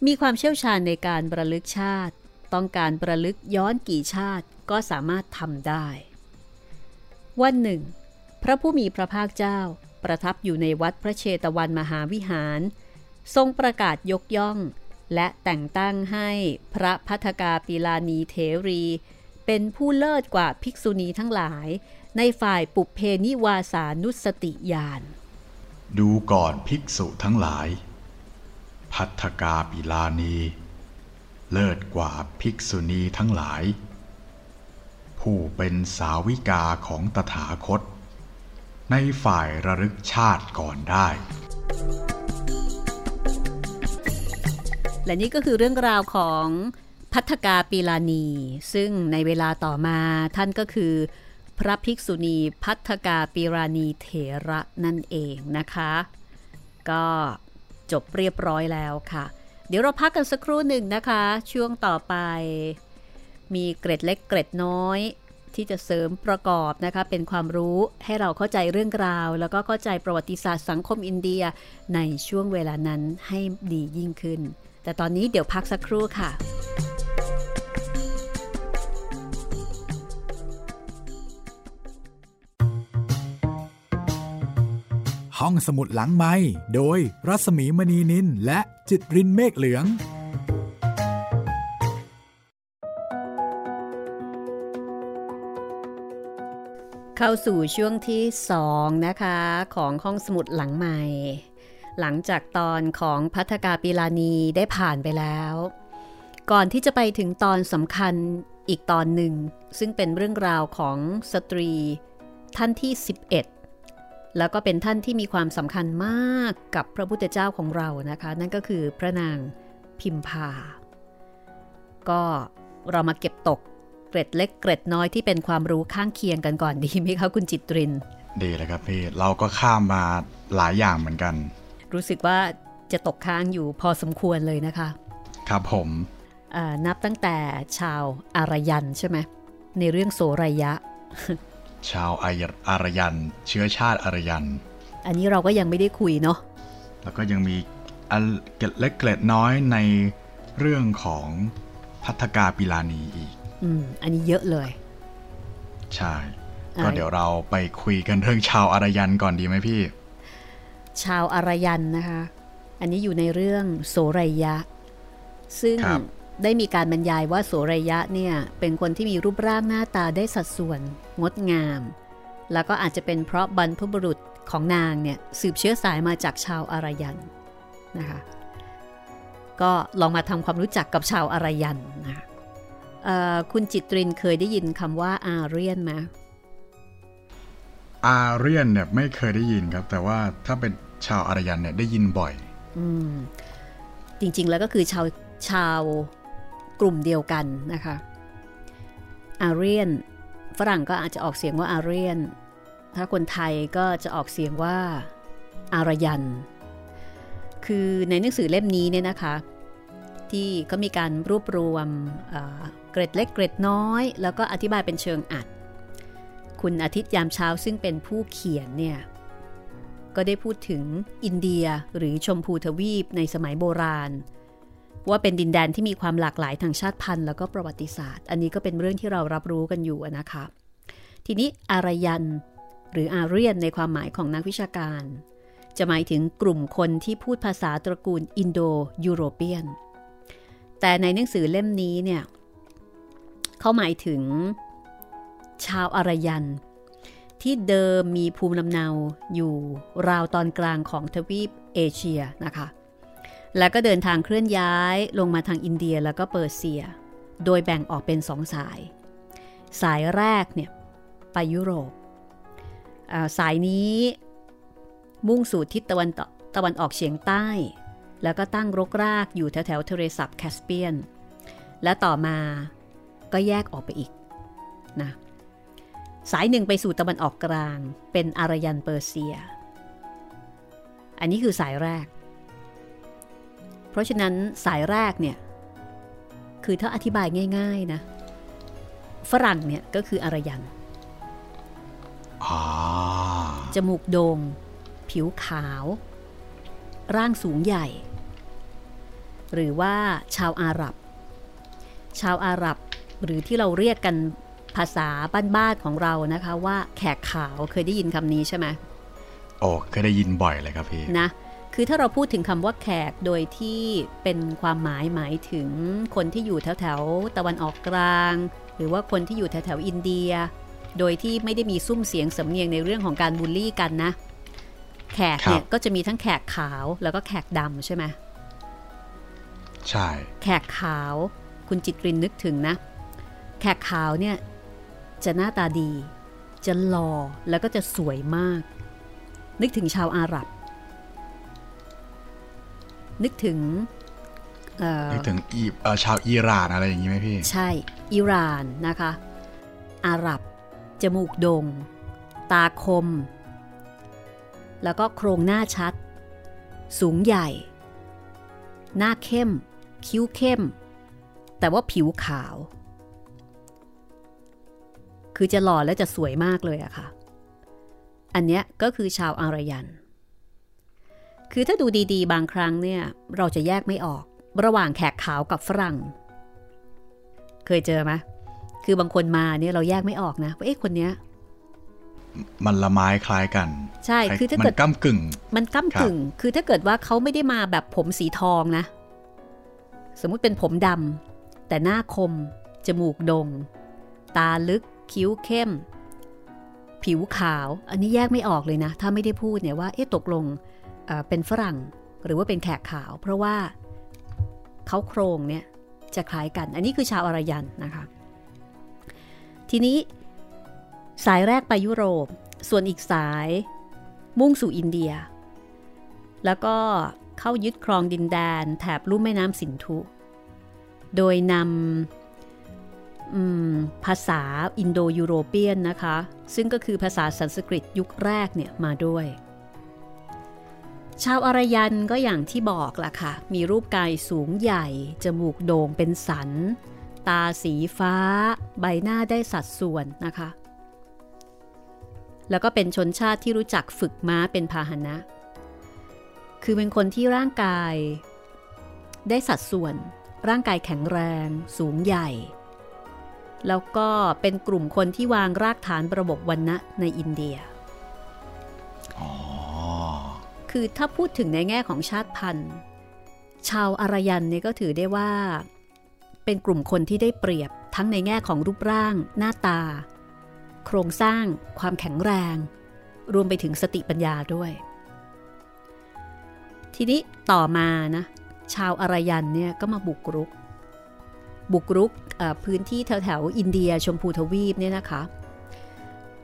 มีความเชี่ยวชาญในการประลึกชาติ ต้องการประลึกย้อนกี่ชาติก็สามารถทำได้ วันหนึ่ง พระผู้มีพระภาคเจ้าประทับอยู่ในวัดพระเชตวันมหาวิหาร ทรงประกาศยกย่อง และแต่งตั้งให้พระพัฒกาปีลานีเทรี เป็นผู้เลิศกว่าภิกษุณีทั้งหลาย ในฝ่ายปุเพนิวาสานุสติญาณ ดูก่อนภิกษุทั้งหลาย พัฒกาปิลานี เลิศกว่าภิกษุณีทั้งหลาย ผู้เป็นสาวิกาของตถาคต ในฝ่ายระลึกชาติก่อนได้ และนี่ก็คือเรื่องราวของพัฒกาปีลานี ซึ่งในเวลาต่อมาท่านก็คือพระภิกษุณีพัฒกาปิราณีเถระนั่นเองนะคะ ก็จบเรียบร้อยแล้วค่ะ เดี๋ยวเราพักกันสักครู่หนึ่งนะคะ ช่วงต่อไป มีเกร็ดเล็กเกร็ดน้อย ที่จะเสริมประกอบนะคะ เป็นความรู้ให้เราเข้าใจเรื่องราว แล้วก็เข้าใจประวัติศาสตร์สังคมอินเดียในช่วงเวลานั้นให้ดียิ่งขึ้น แต่ตอนนี้เดี๋ยวพักสักครู่ค่ะห้องสมุดหลังไม้โดยรัสมีมณีนินและจิตรินเมฆเหลือง เข้าสู่ช่วงที่สองนะคะ ของห้องสมุดหลังใหม่ หลังจากตอนของพัฒกาปิลานีได้ผ่านไปแล้ว ก่อนที่จะไปถึงตอนสำคัญอีกตอนหนึ่ง ซึ่งเป็นเรื่องราวของสตรีท่านที่ 11 แล้วก็เป็นท่านที่มีความสำคัญมากกับพระพุทธเจ้าของเรานะคะ นั่นก็คือพระนางพิมพา ก็เรามาเก็บตกเกร็ดเล็กเกร็ดน้อยที่เป็นความรู้ข้างเคียงกันก่อนดีไหมคะคุณจิตริน ดีเลยครับพี่ เราก็ข้ามมาหลายอย่างเหมือนกัน รู้สึกว่าจะตกค้างอยู่พอสมควรเลยนะคะ ครับผมนับตั้งแต่ชาวอารยันใช่ไหมในเรื่องโสรยะ ชาวอารยัน เชื้อชาติอารยัน อันนี้เราก็ยังไม่ได้คุยเนาะแล้วก็ยังมีเกล็ดเล็กเกล็ดน้อยในเรื่องของพัฒกาปิลานีอีก อืม อันนี้เยอะเลย ใช่ ก็เดี๋ยวเราไปคุยกันเรื่องชาวอารยันก่อนดีไหมพี่ ชาวอารยันนะคะ อันนี้อยู่ในเรื่องโสรยะ ซึ่งได้มีการบรรยายว่าโสรยะเนี่ย เป็นคนที่มีรูปร่างหน้าตาได้สัดส่วนงดงาม แล้วก็อาจจะเป็นเพราะบรรพบุรุษของนางเนี่ย สืบเชื้อสายมาจากชาวอารยันนะคะก็ลองมาทำความรู้จักกับชาวอารยันนะคะคุณจิตรินเคยได้ยินคำว่าอาเรียนไหมอาเรียนเนี่ยไม่เคยได้ยินครับ แต่ว่าถ้าเป็น ชาวอารยันเนี่ยได้ยินบ่อยอจริงๆแล้วก็คือชาวชาวกลุ่มเดียวกันนะคะอาเรียน ฝรั่งก็อาจจะออกเสียงว่าอาเรียน ถ้าคนไทยก็จะออกเสียงว่าอารยัน คือในหนังสือเล่มนี้เนี่ยนะคะ ที่ก็มีการรวบรวมเกร็ดเล็กเกร็ดน้อย แล้วก็อธิบายเป็นเชิงอัด คุณอาทิตย์ยามเช้าซึ่งเป็นผู้เขียนเนี่ย ก็ได้พูดถึงอินเดียหรือชมพูทวีปในสมัยโบราณ ว่าเป็นดินแดนที่มีความหลากหลายทางชาติพันธุ์แล้วก็ประวัติศาสตร์ อันนี้ก็เป็นเรื่องที่เรารับรู้กันอยู่นะคะทีนี้อารยัน หรืออาเรียนในความหมายของนักวิชาการ จะหมายถึงกลุ่มคนที่พูดภาษาตระกูลอินโดยูโรเปียน แต่ในหนังสือเล่มนี้เนี่ยเขาหมายถึงชาวอารยัน ที่เดิมมีภูมิลำเนาอยู่ราวตอนกลางของทวีปเอเชียนะคะ แล้วก็เดินทางเคลื่อนย้ายลงมาทางอินเดียแล้วก็เปอร์เซีย โดยแบ่งออกเป็นสองสาย สายแรกเนี่ยไปยุโรป สายนี้มุ่งสู่ทิศตะวันตะวันออกเฉียงใต้ แล้วก็ตั้งรกรากอยู่แถวแถวทะเลสาบแคสเปียน และต่อมาก็แยกออกไปอีกนะ สายหนึ่งไปสู่ตะวันออกกลางเป็นอารยันเปอร์เซีย อันนี้คือสายแรก เพราะฉะนั้นสายแรกเนี่ย คือถ้าอธิบายง่าย ๆนะ ฝรั่งเนี่ยก็คืออารยันจมูกโดง่งผิวขาว ร่างสูงใหญ่ หรือว่าชาวอาหรับ ชาวอาหรับหรือที่เราเรียกกัน ภาษาบ้านๆของเรานะคะว่าแขกขาวเคยได้ยินคำนี้ใช่ไหมโอ้เคยได้ยินบ่อยเลยครับพี่นะคือถ้าเราพูดถึงคำว่าแขกโดยที่เป็นความหมายหมายถึงคนที่อยู่แถวแถวตะวันออกกลาง หรือว่าคนที่อยู่แถวแถวอินเดีย โดยที่ไม่ได้มีซุ้มเสียงสำเนียงในเรื่องของการบูลลี่กันนะ แขกเนี่ยก็จะมีทั้งแขกขาวแล้วก็แขกดำใช่ไหมใช่ แขกขาว คุณจิตรินนึกถึงนะ แขกขาวเนี่ย จะหน้าตาดี จะหล่อแล้วก็จะสวยมาก นึกถึงชาวอาหรับ นึกถึงนึกถึงอีชาวอิหร่านอะไรอย่างนี้ไหมพี่ ใช่อิหร่านนะคะ อาหรับ จมูกโดง่งตาคม แล้วก็โครงหน้าชัด สูงใหญ่ หน้าเข้ม คิ้วเข้ม แต่ว่าผิวขาว คือจะหล่อและจะสวยมากเลยอะค่ะ อันเนี้ยก็คือชาวอารยัน คือถ้าดูดีๆ บางครั้งเนี่ย เราจะแยกไม่ออก ระหว่างแขกขาวกับฝรั่ง เคยเจอไหมคือบางคนมาเนี่ยเราแยกไม่ออกนะว่าเอ๊ะคนเนี้ยมันละไม้คล้ายกัน ใช่คือถ้าเกิดก้ากึ่ง มันก้ากึ่ง คือถ้าเกิดว่าเขาไม่ได้มาแบบผมสีทองนะ สมมุติเป็นผมดำแต่หน้าคม จมูกโดง่งตาลึก คิ้วเข้ม ผิวขาว อันนี้แยกไม่ออกเลยนะ ถ้าไม่ได้พูดเนี่ยว่า เอ๊ะตกลงเเป็นฝรั่งหรือว่าเป็นแขกขาว เพราะว่าเขาโครงเนี่ยจะคล้ายกัน อันนี้คือชาวอารยันนะคะ ทีนี้สายแรกไปยุโรป ส่วนอีกสายมุ่งสู่อินเดีย แล้วก็เข้ายึดครองดินแดนแถบลุ่มแม่น้ำสินธุ โดยนำ ภาษาอินโดยูโรเปียนนะคะ ซึ่งก็คือภาษาสันสกฤตยุคแรกเนี่ยมาด้วย ชาวอารยันก็อย่างที่บอกล่ะค่ะ มีรูปกายสูงใหญ่ จมูกโด่งเป็นสัน ตาสีฟ้า ใบหน้าได้สัดส่วนนะคะ แล้วก็เป็นชนชาติที่รู้จักฝึกม้าเป็นพาหนะ คือเป็นคนที่ร่างกาย ได้สัดส่วน ร่างกายแข็งแรง สูงใหญ่ แล้วก็เป็นกลุ่มคนที่วางรากฐานระบบวันณะในอินเดีย คือถ้าพูดถึงในแง่ของชาติพันธุ์ ชาวอารยันเนี่ยก็ถือได้ว่า เป็นกลุ่มคนที่ได้เปรียบทั้งในแง่ของรูปร่าง หน้าตา โครงสร้าง ความแข็งแรง รวมไปถึงสติปัญญาด้วย ทีนี้ต่อมานะ ชาวอารยันเนี่ยก็มาบุกรุก บุกรุก พื้นที่แถวแถวอินเดียชมพูทวีปเนี่ยนะคะ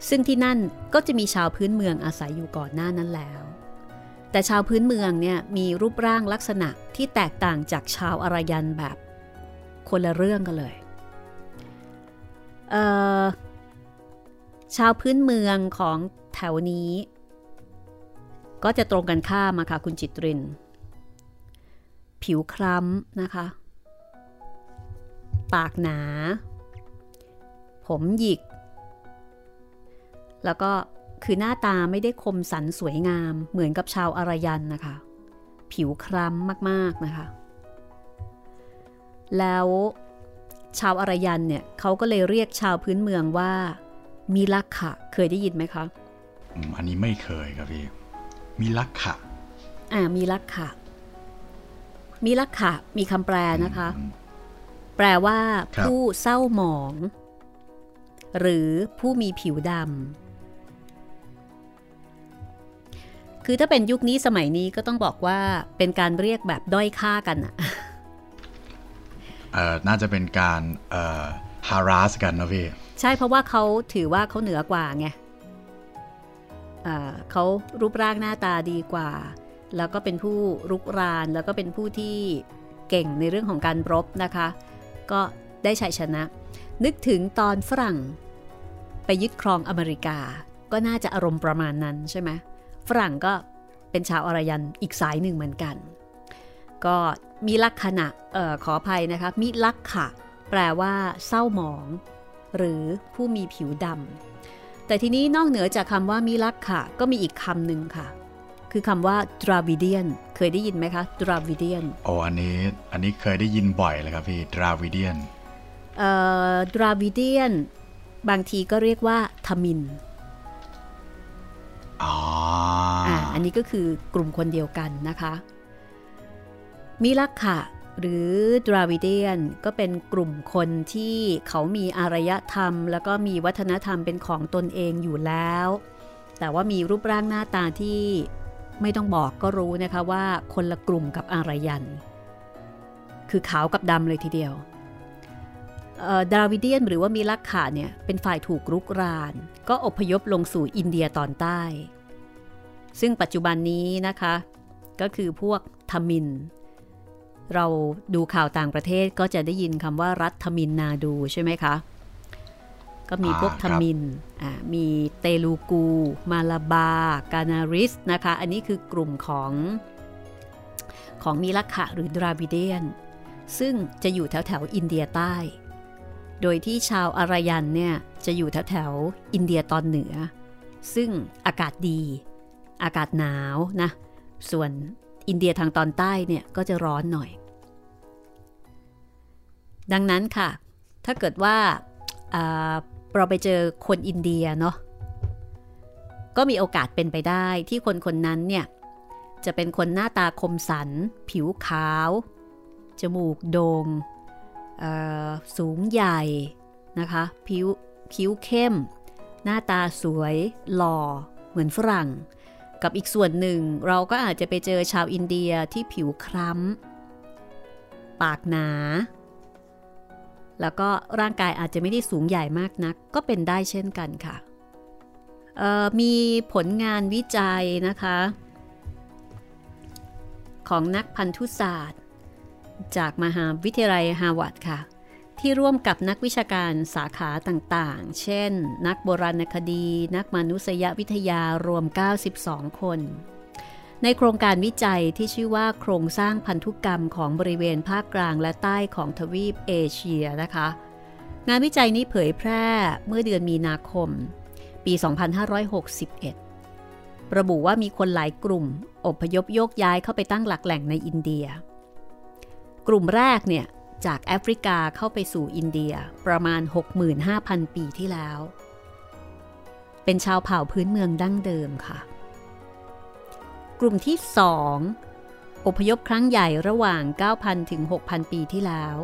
ซึ่งที่นั่นก็จะมีชาวพื้นเมืองอาศัยอยู่ก่อนหน้านั้นแล้ว แต่ชาวพื้นเมืองเนี่ยมีรูปร่างลักษณะที่แตกต่างจากชาวอารยันแบบคนละเรื่องกันเลยเชาวพื้นเมืองของแถวนี้ ก็จะตรงกันข้ามมาค่ะคุณจิตริน ผิวคล้ำนะคะ ปากหนา ผมหยิก แล้วก็คือหน้าตาไม่ได้คมสันสวยงามเหมือนกับชาวอารยันนะคะ ผิวคล้ำมากๆนะคะ แล้วชาวอารยันเนี่ยเขาก็เลยเรียกชาวพื้นเมืองว่ามีลักขะเคยได้ยินไหมคะอันนี้ไม่เคยครับพี่มีลักขะอ่ามีลักขะมีลักขะมีคำแปลนะคะ แปลว่า ผู้เศร้าหมอง หรือผู้มีผิวดำคือถ้าเป็นยุคนี้สมัยนี้ก็ต้องบอกว่าเป็นการเรียกแบบด้อยค่ากันอะเอ่อน่าจะเป็นการเอ่อ harass กันนะพี่ ใช่เพราะว่าเขาถือว่าเขาเหนือกว่าไงเขารูปร่างหน้าตาดีกว่า แล้วก็เป็นผู้รุกราน แล้วก็เป็นผู้ที่เก่งในเรื่องของการรบนะคะ ก็ได้ชัยชนะ นึกถึงตอนฝรั่ง ไปยึดครองอเมริกา ก็น่าจะอารมณ์ประมาณนั้นใช่ไหมฝรั่งก็เป็นชาวอารยันอีกสายหนึ่งเหมือนกัน ก็มีลักษณะออขออภัยนะคะมิลักขะ แปลว่าเศร้าหมอง หรือผู้มีผิวดำแต่ทีนี้นอกเหนือจากคำว่ามิลักขะก็มีอีกคำหนึ่งค่ะ คือคำว่า Dravidian เคยได้ยินไหมคะ Dravidianโอ้อันนี้อันนี้เคยได้ยินบ่อยเลยครับพี่ Dravidianเอ่อ Dravidian บางทีก็เรียกว่าทมินอ๋ออ่าอันนี้ก็คือกลุ่มคนเดียวกันนะคะ มิลักขะหรือดราวิเดียนก็เป็นกลุ่มคนที่เขามีอารยธรรม แล้วก็มีวัฒนธรรมเป็นของตนเองอยู่แล้ว แต่ว่ามีรูปร่างหน้าตาที่ ไม่ต้องบอกก็รู้นะคะว่าคนละกลุ่มกับอารยัน คือขาวกับดำเลยทีเดียวดาวิเดียนหรือว่ามีลักขะเนี่ยเป็นฝ่ายถูกรุกราน ก็อพยพลงสู่อินเดียตอนใต้ ซึ่งปัจจุบันนี้นะคะ ก็คือพวกทมิฬ เราดูข่าวต่างประเทศก็จะได้ยินคำว่ารัฐทมิฬนาฑูใช่ไหมคะ ก็มีพวกทมิฬ มีเตลูกู มาลาบา กานาริสนะคะ อันนี้คือกลุ่มของของมิลักขะหรือดราวิเดียน ซึ่งจะอยู่แถวแถวอินเดียใต้ โดยที่ชาวอารยันเนี่ยจะอยู่แถวแถวอินเดียตอนเหนือ ซึ่งอากาศดี อากาศหนาวนะ ส่วนอินเดียทางตอนใต้เนี่ยก็จะร้อนหน่อย ดังนั้นค่ะ ถ้าเกิดว่า เราไปเจอคนอินเดียเนาะก็มีโอกาสเป็นไปได้ที่คนคนนั้นเนี่ยจะเป็นคนหน้าตาคมสัน ผิวขาว จมูกโดง่งสูงใหญ่นะคะ ผิวคิ้วเข้ม หน้าตาสวย หล่อ เหมือนฝรั่ง กับอีกส่วนหนึ่งเราก็อาจจะไปเจอชาวอินเดียที่ผิวคล้ำ ปากหนา แล้วก็ร่างกายอาจจะไม่ได้สูงใหญ่มากนัก ก็เป็นได้เช่นกันค่ะ มีผลงานวิจัยนะคะ ของนักพันธุศาสตร์ จากมหาวิทยาลัยฮาร์วาร์ดค่ะ ที่ร่วมกับนักวิชาการสาขาต่างๆ เช่น นักโบราณคดี นักมนุษยวิทยารวม 92 คน ในโครงการวิจัยที่ชื่อว่าโครงสร้างพันธุกรรมของบริเวณภาคกลางและใต้ของทวีปเอเชียนะคะ งานวิจัยนี้เผยแพร่เมื่อเดือนมีนาคม ปี 2561 ระบุว่ามีคนหลายกลุ่มอพยพโยกย้ายเข้าไปตั้งหลักแหล่งในอินเดีย กลุ่มแรกเนี่ยจากแอฟริกาเข้าไปสู่อินเดียประมาณ 65,000 ปีที่แล้ว เป็นชาวเผ่าพื้นเมืองดั้งเดิมค่ะ กลุ่มที่ 2 อพยพครั้งใหญ่ระหว่าง 9,000 ถึง 6,000 ปีที่แล้ว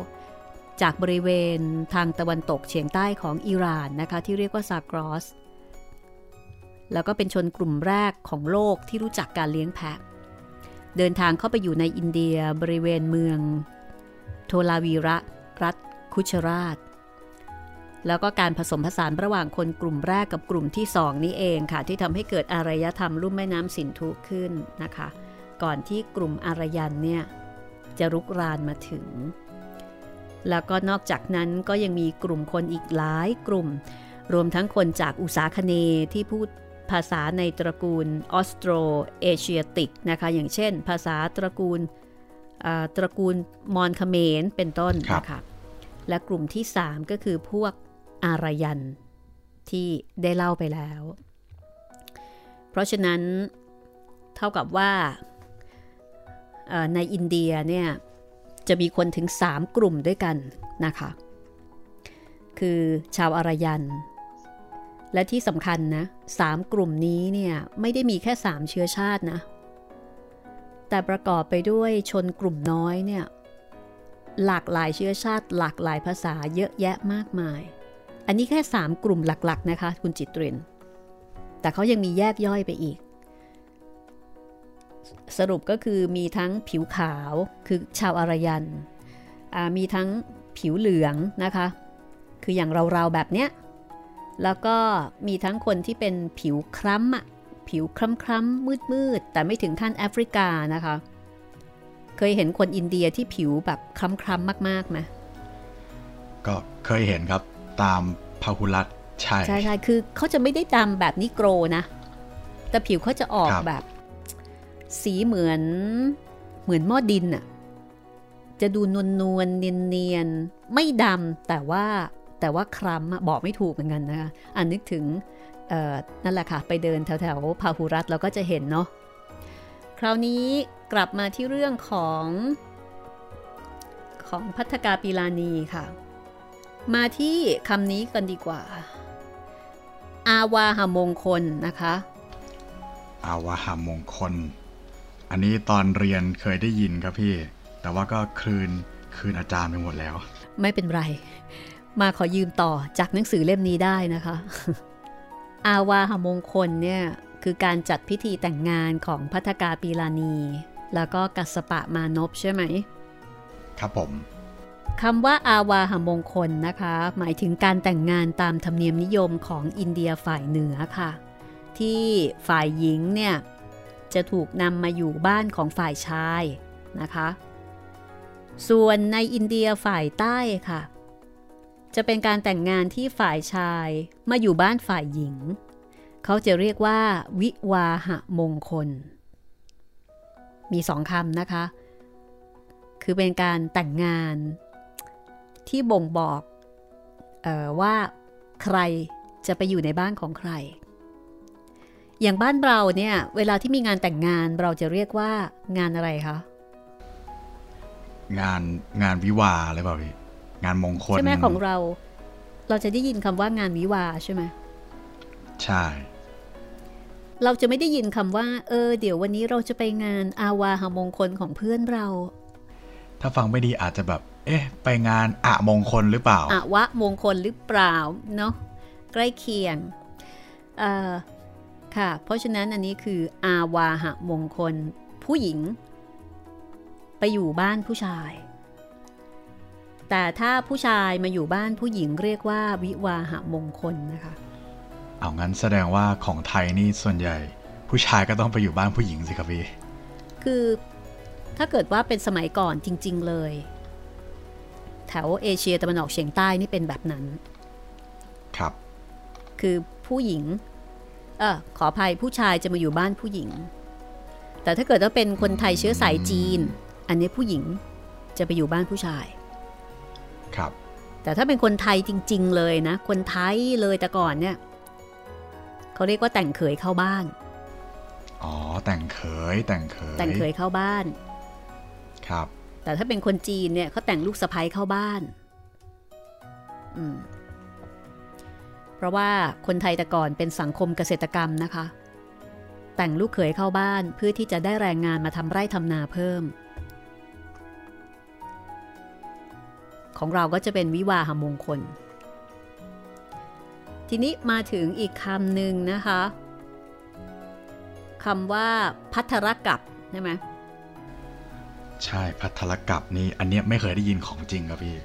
จากบริเวณทางตะวันตกเฉียงใต้ของอิหร่านนะคะ ที่เรียกว่าซากรอส แล้วก็เป็นชนกลุ่มแรกของโลกที่รู้จักการเลี้ยงแพะ เดินทางเข้าไปอยู่ในอินเดียบริเวณเมือง โทลาวีระ รัฐคุชราช แล้วก็การผสมผสานระหว่างคนกลุ่มแรกกับกลุ่มที่สองนี้เองค่ะ ที่ทำให้เกิดอารยธรรมลุ่มแม่น้ำสินธุขึ้นนะคะ ก่อนที่กลุ่มอารยันเนี่ยจะรุกรานมาถึง แล้วก็นอกจากนั้นก็ยังมีกลุ่มคนอีกหลายกลุ่ม รวมทั้งคนจากอุษาคเนที่พูดภาษาในตระกูลออสโตรเอเชียติกนะคะ อย่างเช่น ภาษาตระกูลตระกูลมอนคเมนเป็นต้นนะคะและกลุ่มที่ 3 ก็คือพวก อารยันที่ได้เล่าไปแล้ว เพราะฉะนั้นเท่ากับว่าในอินเดียเนี่ยจะมีคนถึง 3 กลุ่มด้วยกันนะคะ คือชาวอารยัน และที่สำคัญนะสามกลุ่มนี้เนี่ยไม่ได้มีแค่ 3 เชื้อชาตินะ แต่ประกอบไปด้วยชนกลุ่มน้อยเนี่ยหลากหลายเชื้อชาติ หลากหลายภาษาเยอะแยะมากมาย อันนี้แค่ 3 กลุ่มหลักๆนะคะ คุณจิตเรนแต่เขายังมีแยกย่อยไปอีก สรุปก็คือมีทั้งผิวขาวคือชาวอารยัน มีทั้งผิวเหลืองนะคะ คืออย่างเราๆแบบเนี้ย แล้วก็มีทั้งคนที่เป็นผิวคล้ำอะผิวคล้ำๆมืดๆแต่ไม่ถึงขั้นแอฟริกานะคะ เคยเห็นคนอินเดียที่ผิวแบบคล้ำๆมากๆไหมก็เคยเห็นครับ ตามพาหุรัตใช่ใช่ใช่คือเขาจะไม่ได้ดำแบบนิโกรนะ แต่ผิวเขาจะออกแบบ สีเหมือนเหมือนหม้อดินอะจะดูนวลนวลเนียนเนียนไม่ดำแต่ว่าแต่ว่าคล้ำบอกไม่ถูกเหมือนกันนะคะอันนึกถึงนั่นแหละค่ะ ไปเดินแถวแถวพาหุรัตเราก็จะเห็นเนาะคราวนี้กลับมาที่เรื่องของของพัฒกาปีลานีค่ะ มาที่คำนี้กันดีกว่า อาวาหามงคลนะคะ อาวาหามงคล อันนี้ตอนเรียนเคยได้ยินครับพี่ แต่ว่าก็คืนคืนอาจารย์ไปหมดแล้ว ไม่เป็นไร มาขอยืมต่อจากหนังสือเล่มนี้ได้นะคะ อาวาหามงคลเนี่ยคือการจัดพิธีแต่งงานของพัฒกาปีลานี แล้วก็กัสปะมานพใช่ไหม ครับผม คำว่าอาวาหมงคลนะคะ หมายถึงการแต่งงานตามธรรมเนียมนิยมของอินเดียฝ่ายเหนือค่ะ ที่ฝ่ายหญิงเนี่ย จะถูกนำมาอยู่บ้านของฝ่ายชายนะคะ ส่วนในอินเดียฝ่ายใต้ค่ะ จะเป็นการแต่งงานที่ฝ่ายชายมาอยู่บ้านฝ่ายหญิง เขาจะเรียกว่า วิวาหมงคล มีสองคำนะคะ คือเป็นการแต่งงาน ที่บ่งบอกออว่าใครจะไปอยู่ในบ้านของใคร อย่างบ้านเราเนี่ยเวลาที่มีงานแต่งงานเราจะเรียกว่างานอะไรคะ งานงานวิวาอะไรเปล่าพี่งานมงคลใช่ไหมของเรา เราจะได้ยินคำว่างานวิวาใช่ไหมใช่ เราจะไม่ได้ยินคำว่า เออ เดี๋ยววันนี้เราจะไปงานอาวาหามงคลของเพื่อนเรา ถ้าฟังไม่ดีอาจจะแบบ เอ๊ะ ไปงานอะมงคลหรือเปล่าอะวะมงคลหรือเปล่าเนาะใกล้เคียงเอ่อค่ะ เพราะฉะนั้นอันนี้คืออาวาหะมงคล ผู้หญิง ไปอยู่บ้านผู้ชาย แต่ถ้าผู้ชายมาอยู่บ้านผู้หญิงเรียกว่าวิวาหะมงคลนะคะ เอางั้นแสดงว่าของไทยนี่ส่วนใหญ่ ผู้ชายก็ต้องไปอยู่บ้านผู้หญิงสิครับพี่ คือถ้าเกิดว่าเป็นสมัยก่อนจริง ๆ เลย แถวเอเชียตะวันออกเฉียงใต้นี่เป็นแบบนั้น ครับ คือผู้หญิง เออขออภัยผู้ชายจะมาอยู่บ้านผู้หญิง แต่ถ้าเกิดว่าเป็นคนไทยเชื้อสายจีน อันนี้ผู้หญิงจะไปอยู่บ้านผู้ชาย ครับ แต่ถ้าเป็นคนไทยจริง ๆ เลยนะ คนไทยเลยแต่ก่อนเนี่ยเขาเรียกว่าแต่งเขยเข้าบ้าน อ๋อ แต่งเขยแต่งเขยแต่งเขยเข้าบ้าน ครับ แต่ถ้าเป็นคนจีนเนี่ยเขาแต่งลูกสะพ้ยเข้าบ้านอืมเพราะว่าคนไทยแต่ก่อนเป็นสังคมเกษตรกรรมนะคะ แต่งลูกเขยเข้าบ้านเพื่อที่จะได้แรงงานมาทำไร่ทำนาเพิ่ม ของเราก็จะเป็นวิวาหมงคล ทีนี้มาถึงอีกคำหนึ่งนะคะคำว่าพัทรกับใช่ไหม ใช่พัทรกับนี่อันเนี้ยไม่เคยได้ยินของจริงครับพี่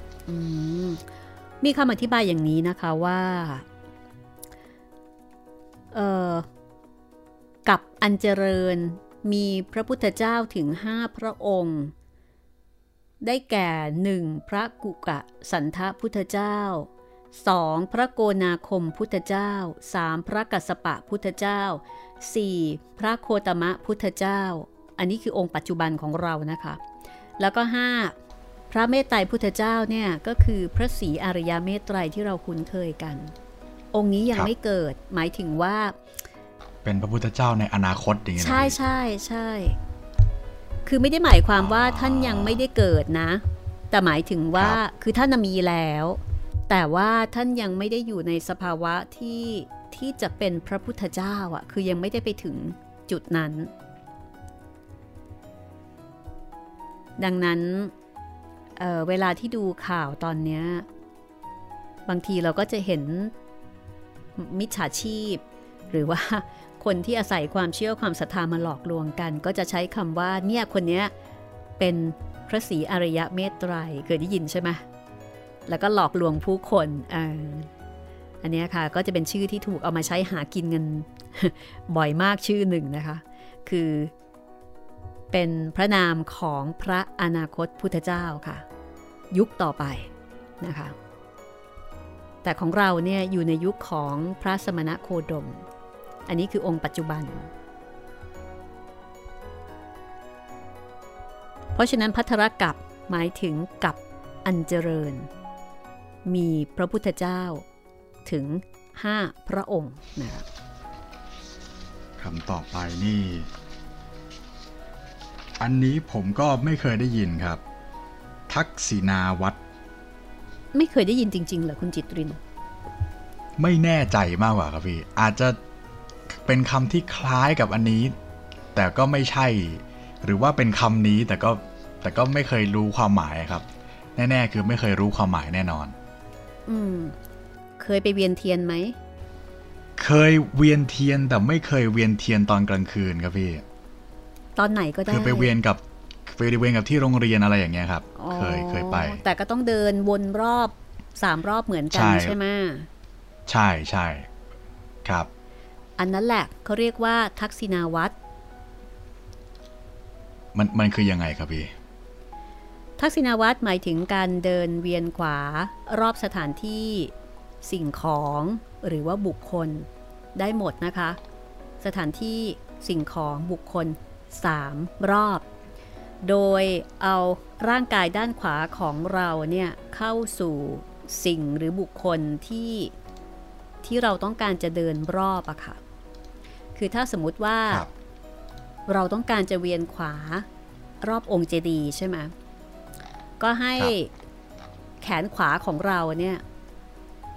มมีคำอธิบายอย่างนี้นะคะว่าเออกับอันเจริญมีพระพุทธเจ้าถึงห้าพระองค์ ได้แก่หนึ่งพระกุกะสันทพุทธเจ้า 2. พระโกนาคมพุทธเจ้า 3. พระกัสปะพุทธเจ้า 4. พระโคตมะพุทธเจ้า อันนี้คือองค์ปัจจุบันของเรานะคะ แล้วก็ 5. พระเมตไตรพุทธเจ้าเนี่ยก็คือพระศรีอริยเมตไตรที่เราคุ้นเคยกัน องค์นี้ยังไม่เกิดหมายถึงว่า เป็นพระพุทธเจ้าในอนาคตอย่างนี้ใช่ใช่ใช่คือไม่ได้หมายความว่าท่านยังไม่ได้เกิดนะ แต่หมายถึงว่าคือท่านมีแล้ว แต่ว่าท่านยังไม่ได้อยู่ในสภาวะที่ที่จะเป็นพระพุทธเจ้าอะ คือยังไม่ได้ไปถึงจุดนั้น ดังนั้นเเวลาที่ดูข่าวตอนนี้ บางทีเราก็จะเห็นมิจฉาชีพ หรือว่าคนที่อาศัยความเชื่อความศรัทธามาหลอกลวงกัน ก็จะใช้คำว่าเนี่ยคนนี้เป็นพระศรีอริยะเมตไตรเคยได้ยินใช่ไหมแล้วก็หลอกลวงผู้คนออันนี้ค่ะก็จะเป็นชื่อที่ถูกเอามาใช้หากินเงินบ่อยมากชื่อหนึ่งนะคะ คือ เป็นพระนามของพระอนาคตพุทธเจ้าค่ะ ยุคต่อไปนะคะ แต่ของเราเนี่ยอยู่ในยุคของพระสมณะโคดม อันนี้คือองค์ปัจจุบัน เพราะฉะนั้นพัทรกับหมายถึงกับอันเจริญ มีพระพุทธเจ้าถึง 5 พระองค์นะครับคำต่อไปนี่ อันนี้ผมก็ไม่เคยได้ยินครับ ทักษิณาวัด ไม่เคยได้ยินจริง ๆเหรอคุณจิตริน ไม่แน่ใจมากกว่าครับพี่อาจจะเป็นคำที่คล้ายกับอันนี้ แต่ก็ไม่ใช่ หรือว่าเป็นคำนี้แต่ก็แต่ก็ไม่เคยรู้ความหมายครับ แน่ ๆ คือไม่เคยรู้ความหมายแน่นอน อืม เคยไปเวียนเทียนไหม เคยเวียนเทียนแต่ไม่เคยเวียนเทียนตอนกลางคืนครับพี่ ตอนไหนก็ได้คือไปเวียนกับไปเวียนกับที่โรงเรียนอะไรอย่างเงี้ยครับ เคยเคยไป แต่ก็ต้องเดินวนรอบสามรอบเหมือนกันใช่ไหมใช่ใช่ครับ อันนั้นแหละเขาเรียกว่าทักษิณาวัตรมันมันคือยังไงครับพี่ทักษิณาวัตรหมายถึงการเดินเวียนขวารอบสถานที่สิ่งของหรือว่าบุคคลได้หมดนะคะ สถานที่สิ่งของบุคคล สามรอบ โดยเอาร่างกายด้านขวาของเราเนี่ยเข้าสู่สิ่งหรือบุคคลที่ที่เราต้องการจะเดินรอบอะค่ะ คือถ้าสมมุติว่าเราต้องการจะเวียนขวารอบองค์เจดีย์ใช่ไหมก็ให้แขนขวาของเราเนี่ย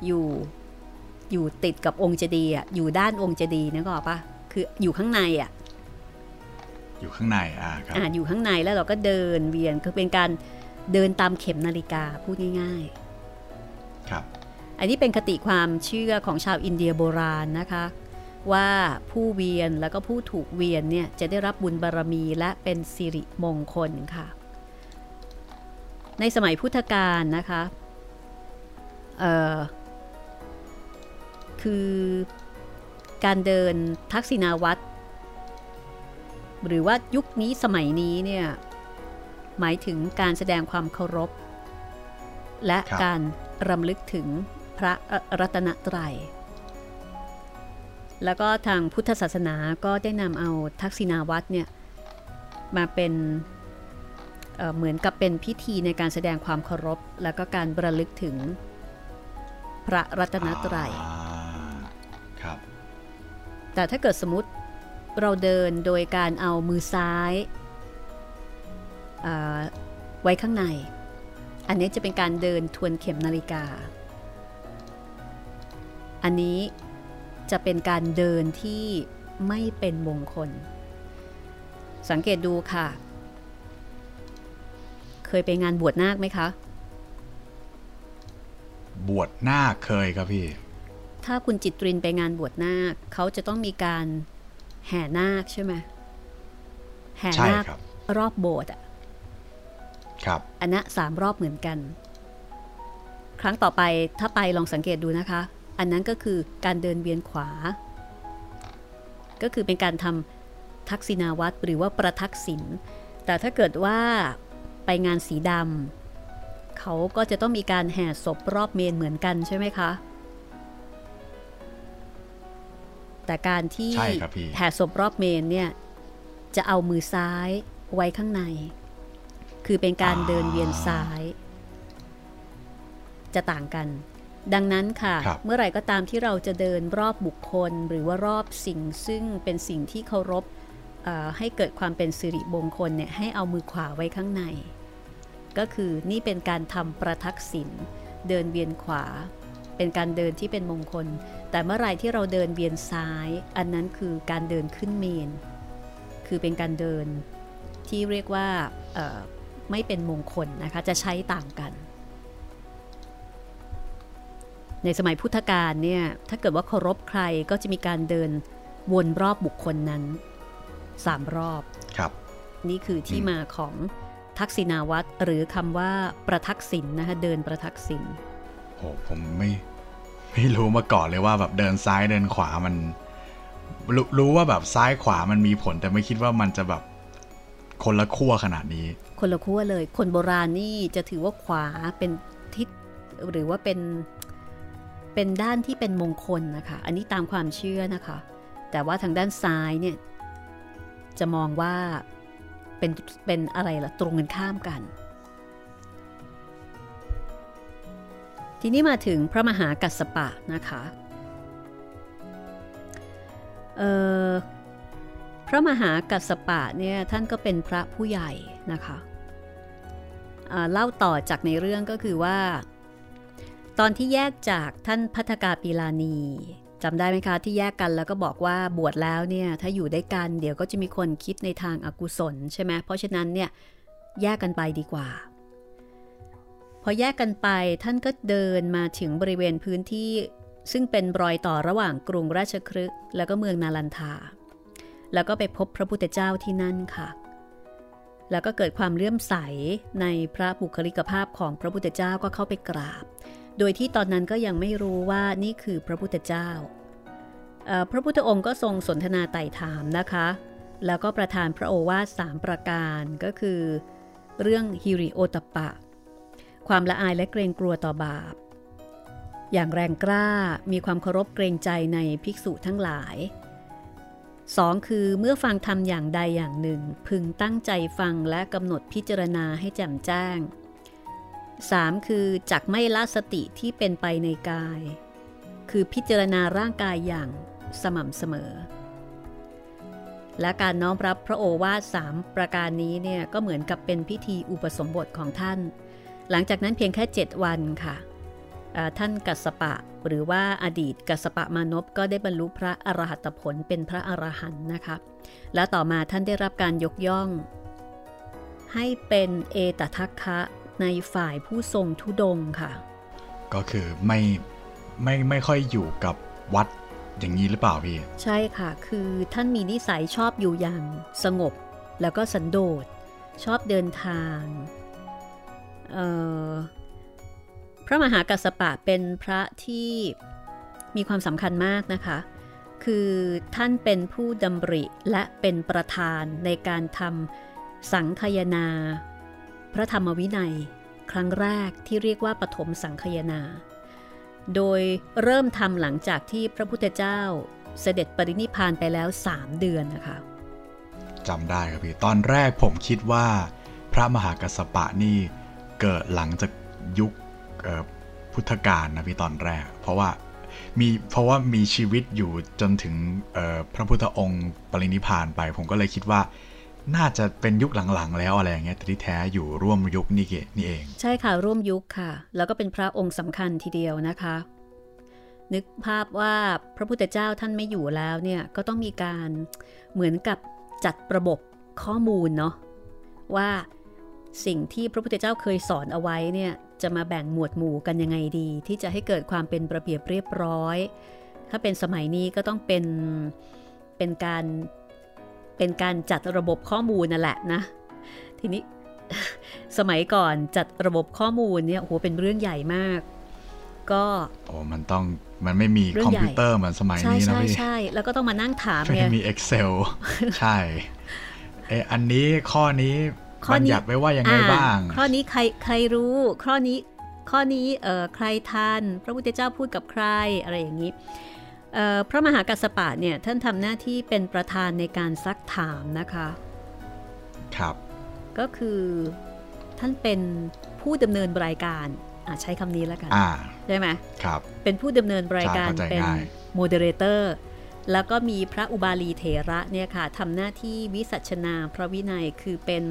อยู่อยู่ติดกับองค์เจดีย์อะอยู่ด้านองค์เจดีย์นึกออกปะคืออยู่ข้างในอะ อยู่ข้างในอ่าครับอ่าอยู่ข้างในแล้วเราก็เดินเวียนคือเป็นการเดินตามเข็มนาฬิกาพูดง่ายๆครับ อันนี้เป็นคติความเชื่อของชาวอินเดียโบราณนะคะ ว่าผู้เวียนแล้วก็ผู้ถูกเวียนเนี่ยจะได้รับบุญบารรมีและเป็นสิริมงคลค่ะ ในสมัยพุทธกาลนะคะเอ่อคือการเดินทักษิณาวัตร หรือว่ายุคนี้สมัยนี้เนี่ยหมายถึงการแสดงความเคารพ และการรำลึกถึงพระรัตนตรัย แล้วก็ทางพุทธศาสนาก็ได้นำเอาทักษิณาวัตเนี่ยมาเป็นเเหมือนกับเป็นพิธีในการแสดงความเคารพ แล้วก็การระลึกถึงพระรัตนตรัยครับแต่ถ้าเกิดสมมติ เราเดินโดยการเอามือซ้ายไว้ข้างใน อันนี้จะเป็นการเดินทวนเข็มนาฬิกา อันนี้จะเป็นการเดินที่ไม่เป็นมงคล สังเกตดูค่ะ เคยไปงานบวชนาคไหมคะ บวชนาคเคยครับพี่ ถ้าคุณจิตรินไปงานบวชนาคเขาจะต้องมีการ แห่นาคใช่ไหมแห่นาครอบโบสถ์อะครับอันนะสามรอบเหมือนกัน ครั้งต่อไปถ้าไปลองสังเกตดูนะคะ อันนั้นก็คือการเดินเวียนขวา ก็คือเป็นการทำทักษิณาวัตรหรือว่าประทักษิณแต่ถ้าเกิดว่าไปงานสีดำเขาก็จะต้องมีการแห่ศพรอบเมนเหมือนกันใช่ไหมคะ แต่การที่แห่ศพรอบเมนเนี่ยจะเอามือซ้ายไว้ข้างใน คือเป็นการเดินเวียนซ้าย จะต่างกัน ดังนั้นค่ะ เมื่อไหร่ก็ตามที่เราจะเดินรอบบุคคล หรือว่ารอบสิ่งซึ่งเป็นสิ่งที่เคารพให้เกิดความเป็นสิริมงคลเนี่ยให้เอามือขวาไว้ข้างใน ก็คือนี่เป็นการทำประทักษิณเดินเวียนขวา เป็นการเดินที่เป็นมงคล แต่เมื่อไรที่เราเดินเวียนซ้าย อันนั้นคือการเดินขึ้นเมน คือเป็นการเดินที่เรียกว่าไม่เป็นมงคลนะคะจะใช้ต่างกัน ในสมัยพุทธกาลเนี่ยถ้าเกิดว่าเคารพใครก็จะมีการเดินวนรอบบุคคลนั้นสามรอบครับนี่คือที่มาของทักษิณาวัตรหรือคำว่าประทักษิณนนะคะเดินประทักษิณโอ้ผมไม่ ไม่รู้มาก่อนเลยว่าแบบเดินซ้ายเดินขวามันรรู้ว่าแบบซ้ายขวามันมีผล แต่ไม่คิดว่ามันจะแบบคนละขั้วขนาดนี้ คนละขั้วเลย คนโบราณนี่จะถือว่าขวาเป็นทิศหรือว่าเป็นเป็นด้านที่เป็นมงคลนะคะ อันนี้ตามความเชื่อนะคะ แต่ว่าทางด้านซ้ายเนี่ยจะมองว่าเป็นเป็นอะไรล่ะตรงกันข้ามกัน ทีนี้มาถึงพระมหากัสสปะนะคะพระมหากัสสปะเนี่ยท่านก็เป็นพระผู้ใหญ่นะคะเล่าต่อจากในเรื่องก็คือว่า ตอนที่แยกจากท่านพัฒกาปีลานีจำได้ไหมคะที่แยกกันแล้วก็บอกว่าบวชแล้วเนี่ยถ้าอยู่ได้กันเดี๋ยวก็จะมีคนคิดในทางอากุศลใช่ไหมเพราะฉะนั้นเนี่ยแยกกันไปดีกว่า พอแยกกันไปท่านก็เดินมาถึงบริเวณพื้นที่ ซึ่งเป็นรอยต่อระหว่างกรุงราชครึกแล้วก็เมืองนาลันทา แล้วก็ไปพบพระพุทธเจ้าที่นั่นค่ะ แล้วก็เกิดความเลื่อมใสในพระบุคลิกภาพของพระพุทธเจ้าก็เข้าไปกราบ โดยที่ตอนนั้นก็ยังไม่รู้ว่านี่คือพระพุทธเจ้า พระพุทธองค์ก็ทรงสนทนาไต่ถามนะคะ แล้วก็ประทานพระโอวาทสามประการก็คือ เรื่องฮิริโอตปะ ความละอายและเกรงกลัวต่อบาป อย่างแรงกล้ามีความเคารพเกรงใจในภิกษุทั้งหลาย 2. คือเมื่อฟังธรรมอย่างใดอย่างหนึ่ง พึงตั้งใจฟังและกำหนดพิจารณาให้แจ่มแจ้ง 3. คือจักไม่ละสติที่เป็นไปในกาย คือพิจารณาร่างกายอย่างสม่ำเสมอ และการน้อมรับพระโอวาทสามประการนี้เนี่ยก็เหมือนกับเป็นพิธีอุปสมบทของท่าน หลังจากนั้นเพียงแค่ 7 วันค่ะท่านกัสปะหรือว่าอดีตกัสปะมานพก็ได้บรรลุพระอรหัตผลเป็นพระอรหันต์นะคะและต่อมาท่านได้รับการยกย่อง ให้เป็นเอตทัคคะในฝ่ายผู้ทรงทุดงค่ะ ก็คือไม่ไม่ไม่ค่อยอยู่กับวัดอย่างนี้หรือเปล่าพี่ ใช่ค่ะ คือท่านมีนิสัยชอบอยู่อย่างสงบ แล้วก็สันโดษชอบเดินทางเอ่อ พระมหากัสปะเป็นพระที่มีความสำคัญมากนะคะ คือท่านเป็นผู้ดำริและเป็นประธานในการทำสังคยนา พระธรรมวินัย ครั้งแรกที่เรียกว่าปฐมสังคยนา โดยเริ่มทำหลังจากที่พระพุทธเจ้าเสด็จปรินิพานไปแล้ว 3 เดือนนะคะจำได้ครับพี่ ตอนแรกผมคิดว่า พระมหากัสปะนี่ เกิดหลังจากยุคพุทธกาลนะพี่ตอนแรก เพราะว่ามีเพราะว่ามีชีวิตอยู่จนถึงพระพุทธองค์ปรินิพานไป ผมก็เลยคิดว่าน่าจะเป็นยุคหลังๆ แล้วอะไรอย่างเงี้ยแต่ที่แท้อยู่ร่วมยุคนี่เนี่เอง ใช่ค่ะร่วมยุคค่ะ แล้วก็เป็นพระองค์สำคัญทีเดียวนะคะ นึกภาพว่าพระพุทธเจ้าท่านไม่อยู่แล้วเนี่ยก็ต้องมีการเหมือนกับจัดระบบข้อมูลเนาะว่า สิ่งที่พระพุทธเจ้าเคยสอนเอาไว้เนี่ยจะมาแบ่งหมวดหมู่กันยังไงดี ที่จะให้เกิดความเป็นระเบียบเรียบร้อย ถ้าเป็นสมัยนี้ก็ต้องเป็นเป็นการเป็นการจัดระบบข้อมูลนั่นแหละนะ ทีนี้สมัยก่อนจัดระบบข้อมูลเนี่ยโหเป็นเรื่องใหญ่มาก ก็โอ้มันต้องมันไม่มีคอมพิวเตอร์เหมือนสมัยนี้นะพี่ใช่ใช่แล้วก็ต้องมานั่งถามไงไม่มี Excel ใช่เอออันนี้ข้อนี้ ข้อนี้ไว้ว่ายังไงบ้าง ข้อนี้ใครใครรู้ ข้อนี้ข้อนี้เออใครทานพระพุทธเจ้าพูดกับใครอะไรอย่างนี้พระมหากัสปะเนี่ยท่านทำหน้าที่เป็นประธานในการซักถามนะคะ ครับ ก็คือท่านเป็นผู้ดำเนินรายการใช้คำนี้แล้วกันใช่ไหมครับ เป็นผู้ดำเนินรายการเป็น moderator แล้วก็มีพระอุบาลีเถระเนี่ยค่ะทำหน้าที่วิสัชนาพระวินัยคือเป็น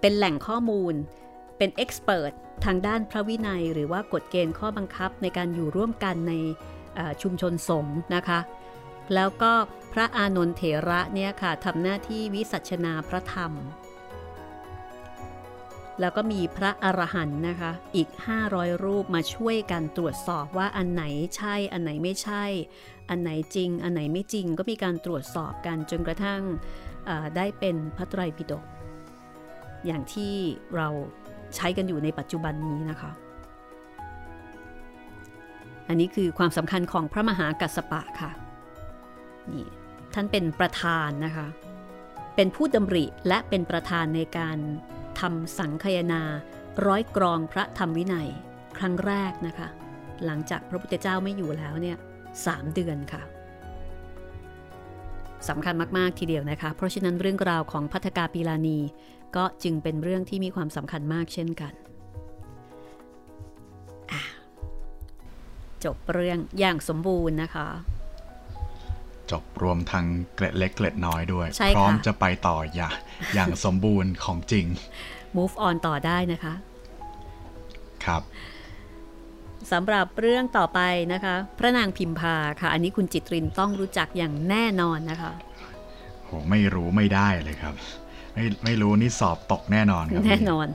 เป็นแหล่งข้อมูล เป็น expert ทางด้านพระวินัย หรือว่ากฎเกณฑ์ข้อบังคับในการอยู่ร่วมกันในชุมชนสงฆ์นะคะ แล้วก็พระอานนทเถระเนี่ยค่ะทำหน้าที่วิสัชนาพระธรรม แล้วก็มีพระอรหันต์นะคะ อีก 500 รูปมาช่วยกันตรวจสอบว่าอันไหนใช่ อันไหนไม่ใช่ อันไหนจริง อันไหนไม่จริง ก็มีการตรวจสอบกันจนกระทั่งได้เป็นพระไตรปิฎกอย่างที่เราใช้กันอยู่ในปัจจุบันนี้นะคะ อันนี้คือความสำคัญของพระมหากัสสปะค่ะ นี่ ท่านเป็นประธานนะคะ เป็นผู้ดำริและเป็นประธานในการ ทำสังคยนา ร้อยกรองพระธรรมวินัย ครั้งแรกนะคะ หลังจากพระพุทธเจ้าไม่อยู่แล้วเนี่ยสามเดือนค่ะสำคัญมาก ๆ ทีเดียวนะคะ เพราะฉะนั้นเรื่องราวของพัฒกาปีลานี ก็จึงเป็นเรื่องที่มีความสำคัญมากเช่นกัน จบเรื่องอย่างสมบูรณ์นะคะ จบรวมทั้งเกล็ดเล็กเกล็ดน้อยด้วยใช่ค่ะพร้อมจะไปต่ออย่างอย่างสมบูรณ์ของจริง move on ต่อได้นะคะ ครับสำหรับเรื่องต่อไปนะคะ พระนางพิมพาค่ะ อันนี้คุณจิตรินต้องรู้จักอย่างแน่นอนนะคะโหไม่รู้ไม่ได้เลยครับ ไม่ไม่รู้นี่สอบตกแน่นอนครับ แน่นอน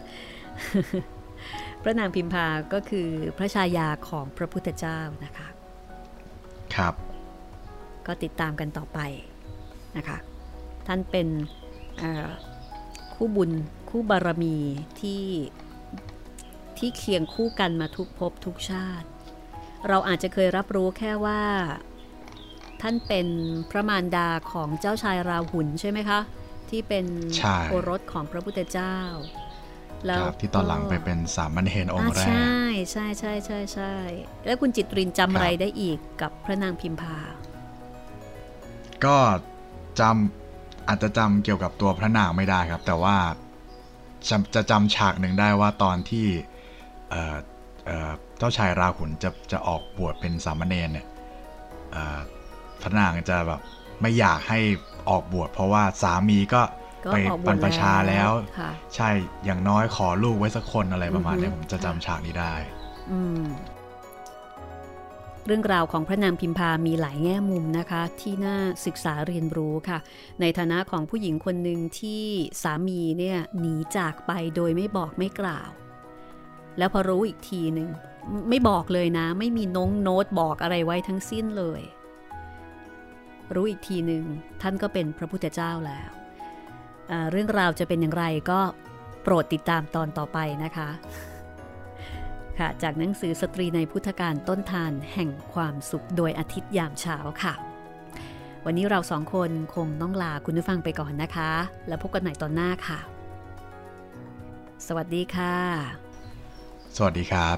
พระนางพิมพาก็คือพระชายาของพระพุทธเจ้านะคะ ครับ ก็ติดตามกันต่อไปนะคะท่านเป็นเอ่อคู่บุญคู่บารมีที่ที่เคียงคู่กันมาทุกภพทุกชาติ เราอาจจะเคยรับรู้แค่ว่า ท่านเป็นพระมารดาของเจ้าชายราหุลใช่ไหมคะ ที่เป็นใช่โอรสของพระพุทธเจ้า แล้วครับที่ตอนหลังไปเป็นสามมัญเฮนองค์แรอ่ากใช่ใช่ใช่ใช่ใช่แล้วคุณจิตรินจำอะไรได้อีกกับพระนางพิมพา ก็จำอาจจะจำเกี่ยวกับตัวพระนางไม่ได้ครับ แต่ว่าจำจะจำฉากหนึ่งได้ว่าตอนที่เอ่อเอ่อเจ้าชายราหุลจะจะออกบวชเป็นสามเณรเนี่ยเอ่อพระนางจะแบบไม่อยากให้ออกบวชเพราะว่าสามีก็ก็ไปออกบวชบรรพชาแล้วค่ะใช่อย่างน้อยขอลูกไว้สักคนอะไรประมาณเนี้ยอืผอฮึมจะจำฉากนี้ได้อืม เรื่องราวของพระนางพิมพามีหลายแง่มุมนะคะ ที่น่าศึกษาเรียนรู้ค่ะ ในฐานะของผู้หญิงคนหนึ่งที่สามีเนี่ยหนีจากไปโดยไม่บอกไม่กล่าว แล้วพอรู้อีกทีหนึ่งไม่บอกเลยนะ ไม่มีน้องโน้ตบอกอะไรไว้ทั้งสิ้นเลย รู้อีกทีหนึ่งท่านก็เป็นพระพุทธเจ้าแล้ว เรื่องราวจะเป็นอย่างไรก็โปรดติดตามตอนต่อไปนะคะ ค่ะ จากหนังสือสตรีในพุทธการต้นทานแห่งความสุขโดยอาทิตย์ยามเช้าค่ะ วันนี้เราสองคนคงต้องลาคุณผู้ฟังไปก่อนนะคะ แล้วพบกันใหม่ตอนหน้าค่ะ สวัสดีค่ะ สวัสดีครับ